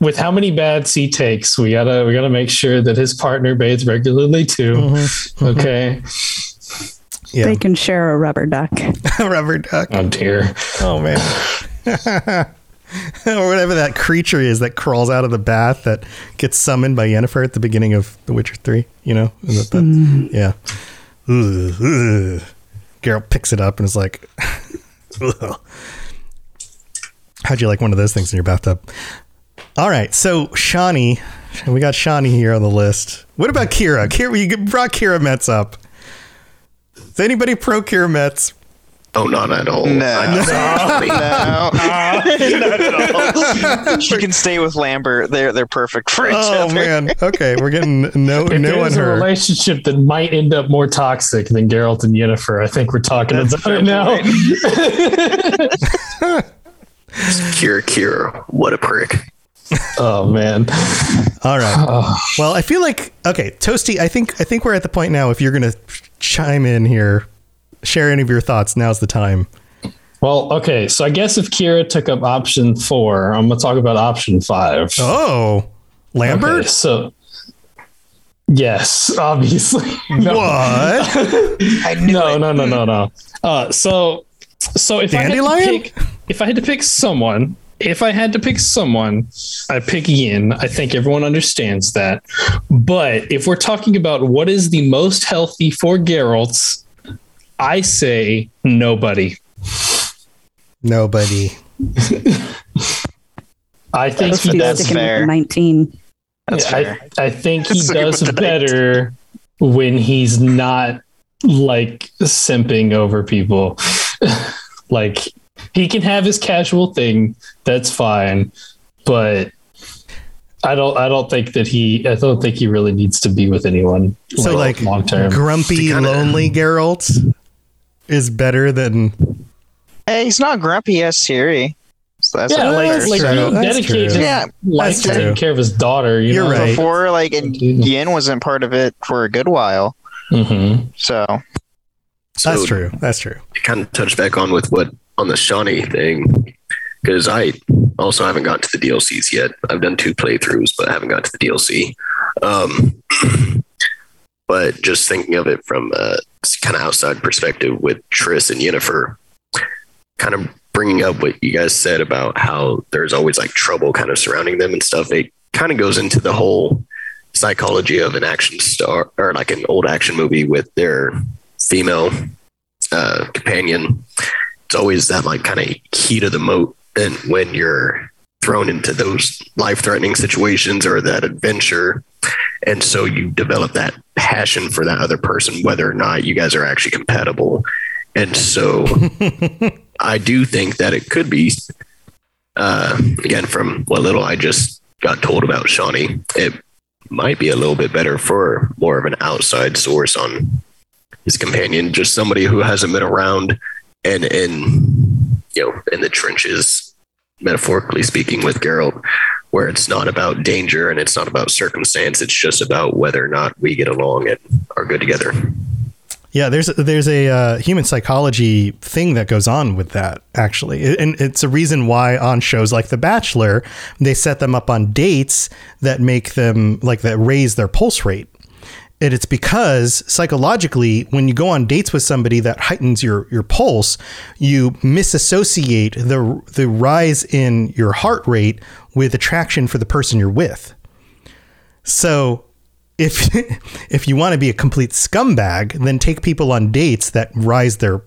with how many baths he takes, we gotta we gotta make sure that his partner bathes regularly too. Mm-hmm. Okay. yeah. They can share a rubber duck. A rubber duck. Oh dear. Oh man. or whatever that creature is that crawls out of the bath that gets summoned by Yennefer at the beginning of The Witcher 3, you know? That- that- mm. Yeah. Ugh, ugh. Geralt picks it up and is like, ugh. How'd you like one of those things in your bathtub? All right, so Shani, we got Shani here on the list. What about Keira? Keira, you brought Keira Metz up. Is anybody pro Keira Metz? Oh, not at all. No. I no. she can stay with Lambert. They're they're perfect for each Oh other. man. Okay, we're getting no If no on there's a her. relationship that might end up more toxic than Geralt and Yennefer, I think we're talking That's about a it now. Keira, Keira, what a prick. oh man. All right. Oh. Well, I feel like okay, Toasty. I think I think we're at the point now. If you're gonna chime in here, share any of your thoughts. Now's the time. Well, okay, so I guess if Keira took up option four, I'm gonna talk about option five. Oh, Lambert. Okay, so yes, obviously. No. What? no, no, no, no, no. Uh, so, so if I had to pick, if I had to pick someone, if I had to pick someone, I pick Yen. I think everyone understands that. But if we're talking about what is the most healthy for Geralt, I say nobody. Nobody. I think he does. fair. 19. That's I, fair. I think he does better when he's not like simping over people. like he can have his casual thing, that's fine, but I don't I don't think that he I don't think he really needs to be with anyone So like long term. grumpy, kinda- lonely Geralt is better than. Hey, he's not grumpy as Ciri. So that's Yeah, like, That's like true. he That's dedicated true. his Yeah, life to taking care of his daughter. You You're know? right. before like and Yen wasn't part of it for a good while. Mhm. So So That's true. That's true. to kind of touch back on with what on the Shani thing, because I also haven't gotten to the DLCs yet. I've done two playthroughs, but I haven't got to the DLC. Um, but just thinking of it from a kind of outside perspective with Triss and Yennefer, kind of bringing up what you guys said about how there's always like trouble kind of surrounding them and stuff. It kind of goes into the whole psychology of an action star or like an old action movie with their female uh, companion. It's always that like kind of heat of the moat, and when you're thrown into those life-threatening situations or that adventure, and so you develop that passion for that other person, whether or not you guys are actually compatible. And so, I do think that it could be, uh, again, from what little I just got told about Shani, it might be a little bit better for more of an outside source on his companion, just somebody who hasn't been around and in you know in the trenches, metaphorically speaking, with Geralt, where it's not about danger and it's not about circumstance. It's just about whether or not we get along and are good together. Yeah, there's there's a uh, human psychology thing that goes on with that actually, and it's a reason why on shows like The Bachelor they set them up on dates that make them like that raise their pulse rate. And it's because psychologically, when you go on dates with somebody that heightens your your pulse, you misassociate the the rise in your heart rate with attraction for the person you're with. So if if you want to be a complete scumbag, then take people on dates that rise their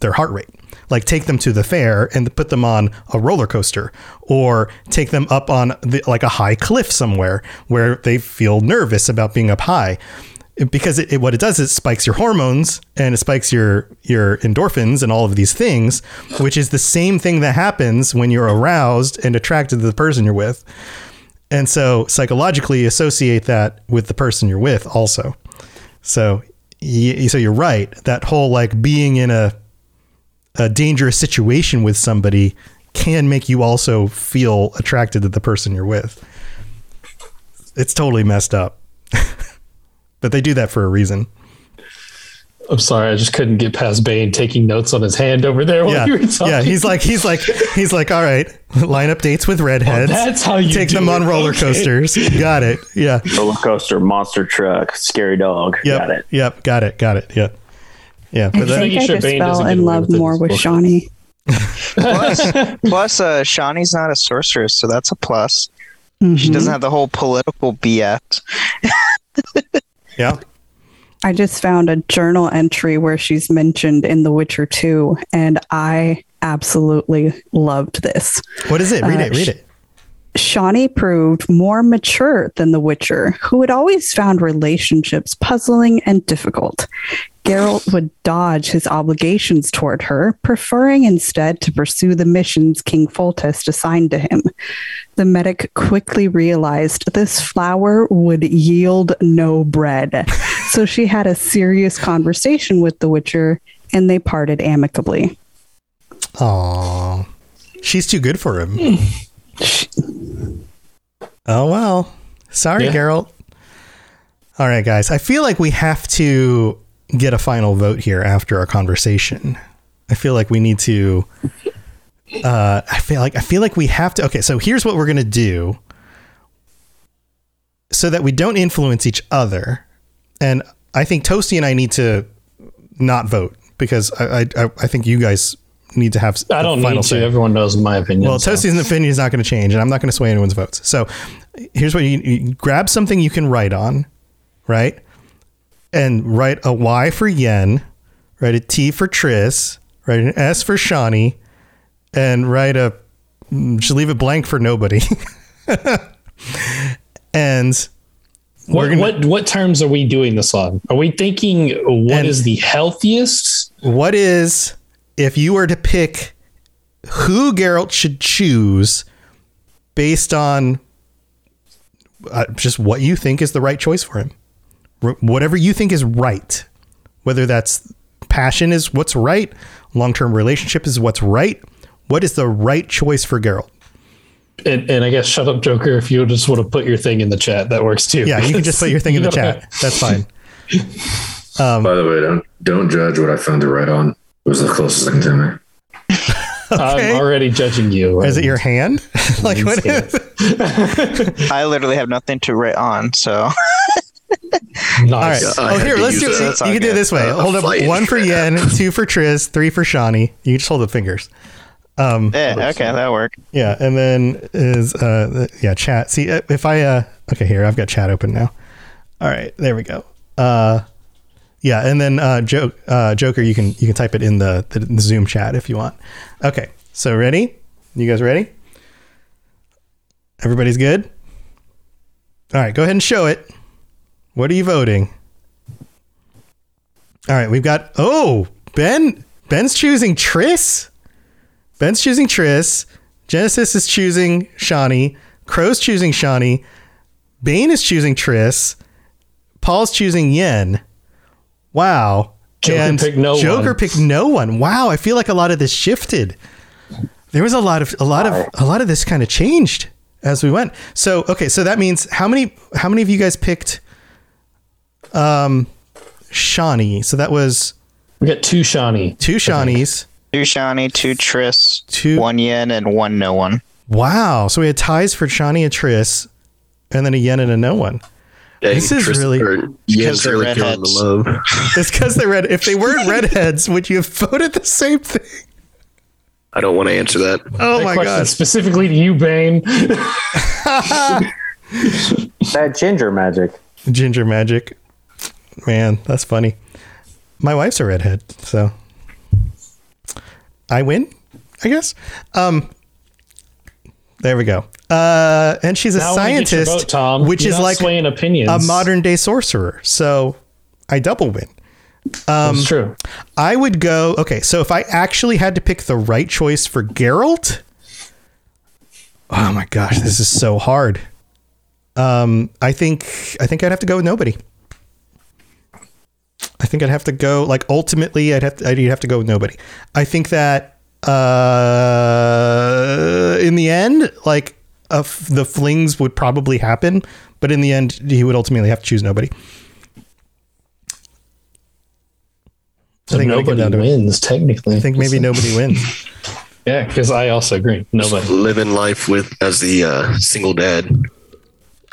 their heart rate. Like take them to the fair and put them on a roller coaster, or take them up on the, like a high cliff somewhere where they feel nervous about being up high. Because it, it, what it does is it spikes your hormones and it spikes your your endorphins and all of these things, which is the same thing that happens when you're aroused and attracted to the person you're with. And so psychologically associate that with the person you're with also. So so you're right. That whole like being in a a dangerous situation with somebody can make you also feel attracted to the person you're with. It's totally messed up. but they do that for a reason. I'm sorry, I just couldn't get past Bane taking notes on his hand over there while Yeah. you were talking. Yeah, he's like he's like he's like all right, line up dates with redheads. Oh, that's how you take do them on it. roller Okay. coasters. Got it. Yeah. Roller coaster, monster truck, scary dog. Yep. Got it. Yep. Got it. Got it. Yeah. Yeah. I But that, think making I sure just Bane fell in love with more with bullshit. Shani. plus, plus, uh, Shani's not a sorceress, so that's a plus. She Mhm. doesn't have the whole political BS. yeah. I just found a journal entry where she's mentioned in The Witcher 2, and I absolutely loved this. What is it? Read Uh, it. Read sh- it. Shani proved more mature than the Witcher, who had always found relationships puzzling and difficult. Geralt would dodge his obligations toward her, preferring instead to pursue the missions King Foltest assigned to him. The medic quickly realized this flower would yield no bread, so she had a serious conversation with the Witcher, and they parted amicably. Aw. She's too good for him. oh, well. Sorry, Yeah. Geralt. All right, guys. I feel like we have to get a final vote here after our conversation. I feel like we need to. Uh, I feel like I feel like we have to. Okay, so here's what we're gonna do, so that we don't influence each other, and I think Toasty and I need to not vote because I I, I think you guys need to have. I don't final need to. say. Everyone knows my opinion. Well, so. Toasty's opinion is not going to change, and I'm not going to sway anyone's votes. So here's what you, you grab something you can write on, right? And write a Y for Yen, write a T for Triss, write an S for Shani, and write a just leave it blank for nobody. and What, what what terms are we doing this on? Are we thinking what is the healthiest? what is if you were to pick who Geralt should choose based on uh, just what you think is the right choice for him? R- whatever you think is right, whether that's passion is what's right, long term relationship is what's right. What is the right choice for Geralt? And, and I guess shut up, Joker. If you just want to put your thing in the chat, that works too. Yeah, you can just put your thing in the chat. That's fine. By the way, don't don't judge what I found to write on. It was the closest thing to me. Okay. I'm already judging you. Is it your hand? like what is? I literally have nothing to write on, so All right. Nice. I Oh, had here, let's do it. it. You all can do it this way. Uh, hold up one for Yen, two for Triss, three for Shani. You just hold the fingers. Um, yeah, okay, that'll work. yeah, and then is uh, yeah, chat. See uh, if I uh, okay here, I've got chat open now. All right, there we go. Uh, yeah, and then uh, jo- uh, Joker, you can you can type it in the, the the Zoom chat if you want. Okay, so ready? You guys ready? Everybody's good. All right, go ahead and show it. What are you voting? All right, we've got oh Ben. Ben's choosing Triss. Ben's choosing Triss. Genesis is choosing Shani. Crow's choosing Shani. Bane is choosing Triss. Paul's choosing Yen. Wow. Joker picked no Joker one. picked no one. Wow. I feel like a lot of this shifted. There was a lot of a lot of a lot of this kind of changed as we went. So okay, so that means how many how many of you guys picked um Shani? So that was We got two Shani. two Shanis. Two Shani, two Triss, Two- one Yen, and one no one. Wow. So we had ties for Shani and Triss, and then a yen and a no one. Dang, This is Tristan- really- or Yen's they're really feeling the redheads. It's because they're red. If they weren't redheads, would you have voted the same thing? I don't want to answer that. Oh that my god! specifically to you, Bane. That ginger magic. Ginger magic, man, that's funny. My wife's a redhead, so I win, I guess. Um, there we go. Uh, and she's a Now when you get your scientist, vote, Tom, which you're is like a modern day sorcerer. So I double win. That's true. I would go. Okay, so if I actually had to pick the right choice for Geralt, oh my gosh, this is so hard. Um, I think I think I'd have to go with nobody. I think I'd have to go like ultimately I'd have to, I'd have to go with nobody. I think that uh, in the end, like uh, the flings would probably happen, but in the end, he would ultimately have to choose nobody. So I think nobody down to it. wins technically. I think maybe nobody wins. Yeah, because I also agree. Nobody. Living life with as the uh, single dad.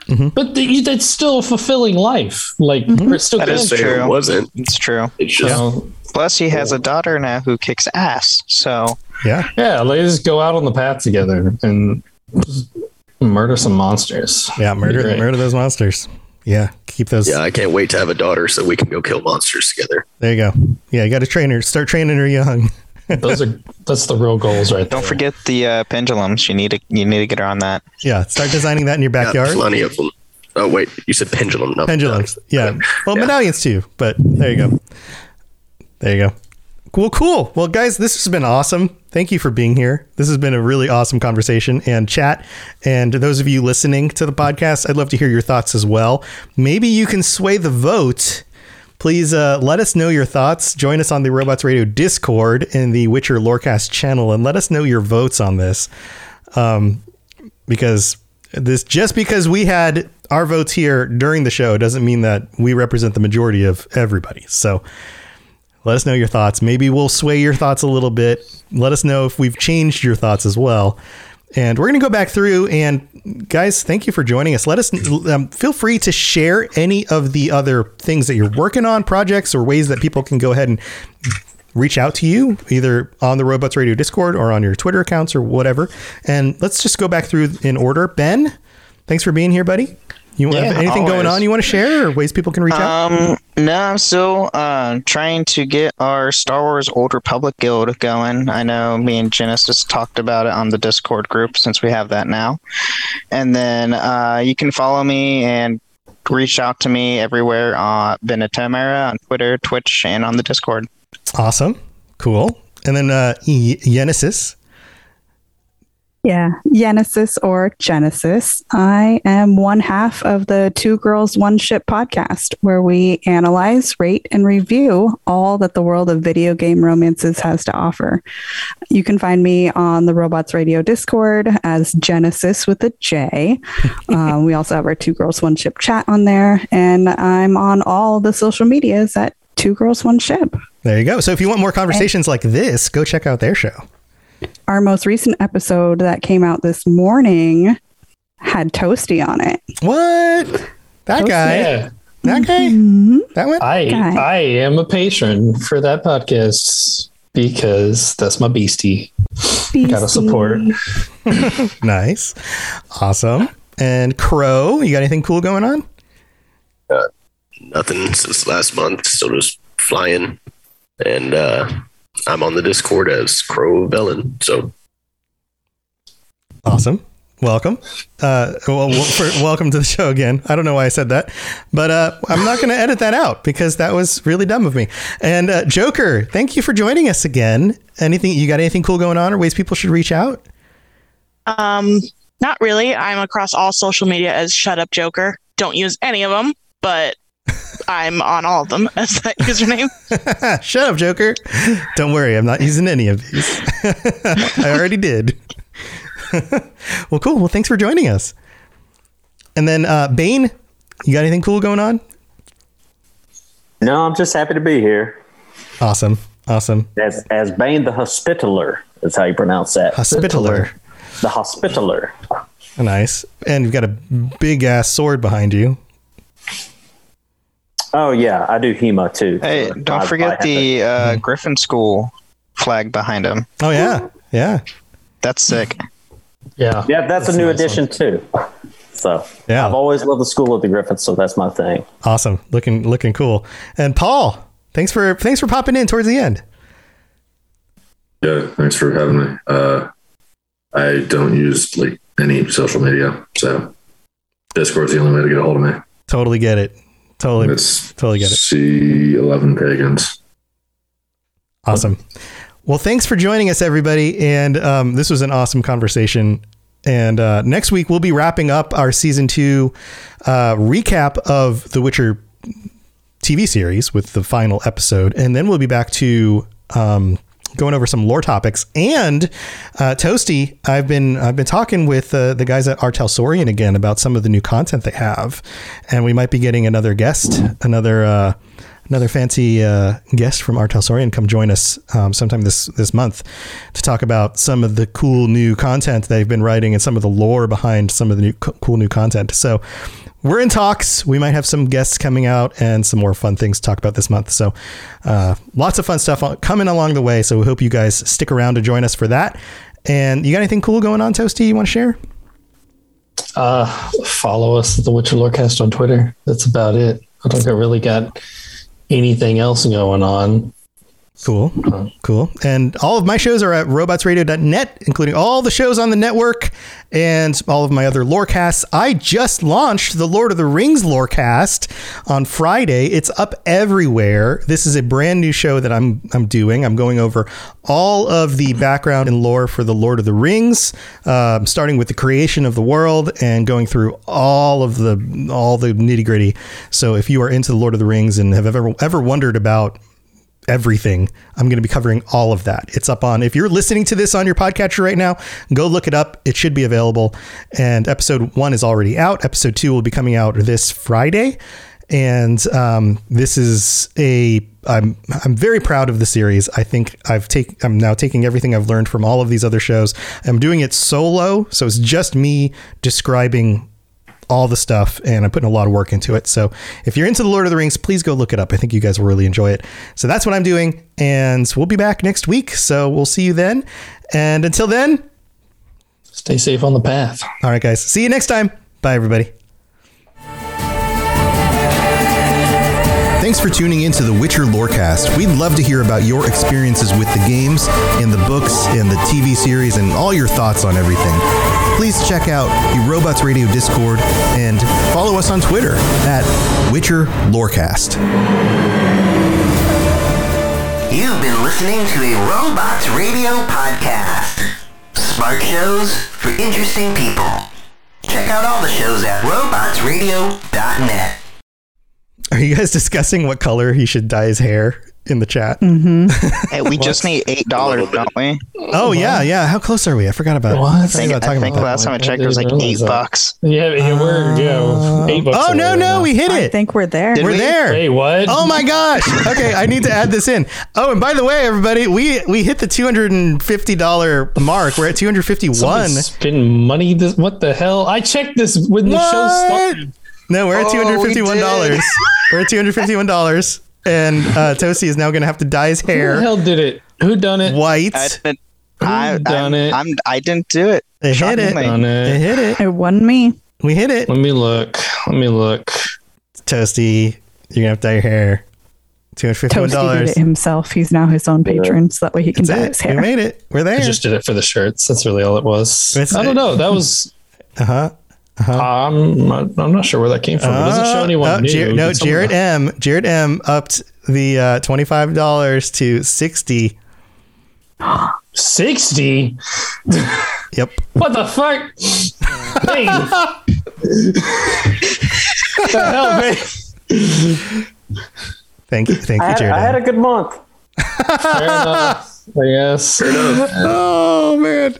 But the, that's still a fulfilling life. Like we're still That good. is Say true. it wasn't. It's true. It's You just know, Plus, he has a daughter now who kicks ass. So Yeah. yeah, let's go out on the path together and murder some monsters. Yeah, murder murder those monsters. Yeah, keep those. yeah. I can't wait to have a daughter so we can go kill monsters together. There you go. Yeah, you got to train her. Start training her young. Those are that's the real goals, right? Don't there. forget the uh, pendulums. You need to you need to get her on that. Yeah, start designing that in your Got backyard. plenty of them. Oh wait, you said pendulum, not Pendulums. Yeah. Well, Yeah. medallions too, but there you go. There you go. Cool, cool. Well, guys, this has been awesome. Thank you for being here. This has been a really awesome conversation and chat. And those of you listening to the podcast, I'd love to hear your thoughts as well. Maybe you can sway the vote. Please uh, let us know your thoughts. Join us on the Robots Radio Discord in the Witcher Lorecast channel and let us know your votes on this. Um, because this just because we had our votes here during the show doesn't mean that we represent the majority of everybody. So let us know your thoughts. Maybe we'll sway your thoughts a little bit. Let us know if we've changed your thoughts as well. And we're going to go back through. And guys, thank you for joining us. Let us um, feel free to share any of the other things that you're working on, projects, or ways that people can go ahead and reach out to you either on the Robots Radio Discord or on your Twitter accounts or whatever. And let's just go back through in order. Ben, thanks for being here, buddy. You Yeah, have anything going on you want to share or ways people can reach out? Um, no, I'm still uh, trying to get our Star Wars Old Republic guild going. I know me and Genesis talked about it on the Discord group since we have that now. And then uh, you can follow me and reach out to me everywhere on Benetomera on Twitter, Twitch, and on the Discord. Awesome. Cool. And then uh, Genesis. Yeah, Genesis or Genesis. I am one half of the Two Girls One Ship podcast, where we analyze, rate, and review all that the world of video game romances has to offer. You can find me on the Robots Radio Discord as Genesis with a J. um, we also have our Two Girls One Ship chat on there, and I'm on all the social medias at Two Girls One Ship. There you go. So if you want more conversations like this, go check out their show. Our most recent episode that came out this morning had Toasty on it. What? That guy? Yeah, That guy? Mhm. That one? I Guy. I am a patron for that podcast because that's my beastie. Gotta support. nice. Awesome. And Crow, you got anything cool going on? nothing since last month. Still just flying, and uh, I'm on the Discord as Crow Velen. So Awesome. Welcome. Uh, well, well, for, welcome to the show again. I don't know why I said that, but uh, I'm not going to edit that out because that was really dumb of me. And uh, Joker, thank you for joining us again. Anything you got? Anything cool going on, or ways people should reach out? Um, not really. I'm across all social media as Shut Up Joker. Don't use any of them, but I'm on all of them as that username. Shut up, Joker. Don't worry, I'm not using any of these. I already did. well, cool. Well, thanks for joining us. And then uh, Bane, you got anything cool going on? No, I'm just happy to be here. Awesome. Awesome. As as Bane the Hospitaller is how you pronounce that. Hospitaller. The Hospitaller. Nice. And you've got a big ass sword behind you. Oh yeah, I do HEMA too. Hey, So don't I- forget I the to- uh, Griffin School flag behind him. Oh yeah. Yeah. That's sick. Yeah. Yeah, that's, a new addition too. So Yeah. I've always loved the School of the Griffins, so that's my thing. Awesome. Looking looking cool. And Paul, thanks for thanks for popping in towards the end. Yeah, thanks for having me. Uh, I don't use like any social media, so Discord's the only way to get a hold of me. Totally get it. Totally It's totally get it. C11 pagans. Awesome. Well, thanks for joining us, everybody. And um, this was an awesome conversation. And uh, next week, we'll be wrapping up our season two uh, recap of The Witcher TV series with the final episode. And then we'll be back to. Um, going over some lore topics and uh, toasty i've been i've been talking with uh, the guys at R. Talsorian again about some of the new content they have and we might be getting another guest another uh, another fancy uh, guest from R. Talsorian come join us um, sometime this this month to talk about some of the cool new content they've been writing and some of the lore behind some of the new co- cool new content. So we're in talks. We might have some guests coming out and some more fun things to talk about this month. So uh, lots of fun stuff coming along the way. So we hope you guys stick around to join us for that. And you got anything cool going on, Toasty? You want to share? Uh, follow us at the Witcher Lorecast on Twitter. That's about it. I don't think I really got anything else going on. Cool. Cool. And all of my shows are at robotsradio.net, including all the shows on the network and all of my other lorecasts. I just launched the Lord of the Rings lorecast on Friday. It's up everywhere. This is a brand new show that I'm I'm doing. I'm going over all of the background and lore for the Lord of the Rings, um, starting with the creation of the world and going through all of the all the nitty gritty. So if you are into the Lord of the Rings and have ever ever wondered about everything. I'm going to be covering all of that. It's up on, if you're listening to this on your podcatcher right now, go look it up. It should be available. And episode one is already out. Episode two will be coming out this Friday. And um, this is a, I'm, I'm very proud of the series. I think I've take, I'm now taking everything I've learned from all of these other shows. I'm doing it solo. So it's just me describing all the stuff and I'm putting a lot of work into it. So if you're into the Lord of the Rings, please go look it up. I think you guys will really enjoy it. So that's what I'm doing. And we'll be back next week. So we'll see you then. And until then, stay safe on the path. All right, guys. See you next time. Bye, everybody. Thanks for tuning into the Witcher Lorecast. We'd love to hear about your experiences with the games and the books and the TV series and all your thoughts on everything. Please check out the Robots Radio Discord and follow us on Twitter at Witcher Lorecast. You've been listening to a Robots Radio podcast. Smart shows for interesting people. Check out all the shows at robotsradio.net. Are you guys discussing what color he should dye his hair in the chat? Mm-hmm. Hey, we just need eight dollars, don't we? Oh yeah, yeah. How close are we? I forgot about. What? I I think, I think about that. last time I checked, it was like eight bucks. Yeah, yeah, we're yeah, eight bucks. Oh no, no, now. we hit it. I think we're there. Did We're we? there. Hey, what? Oh my gosh. Okay, I need to add this in. Oh, and by the way, everybody, we we hit the two hundred and fifty dollar mark. We're at two hundred fifty one. Somebody Spend money. This what the hell? I checked this when the show started. No, we're at Oh, two hundred fifty one dollars. we're at two hundred fifty one dollars, and uh, Toasty is now going to have to dye his hair. Who the hell did it? Who done it? white. I didn't. I, done I'm, it? I'm, I didn't do it. It hit it. Shockingly. Done It it. hit it. It won me. We hit it. Let me look. Let me look. Toasty, you're gonna have to dye your hair. Two hundred fifty one Toasty did it himself. He's now his own patron, so that way he can dye his hair. We made it. We're I there. just did it for the shirts. That's really all it was. That's I don't it. know. That was. Uh huh. Uh-huh. Um, I'm. I'm not sure where that came from. it doesn't show uh, anyone oh, new. Jer- no, Did someone- Jared M. Jared M. upped the uh, twenty five dollars to sixty. Sixty. Yep. What the fuck? hey. what the hell, man? Thank you. Thank I you, had, Jared. I had a good month. Fair enough. I guess. oh man.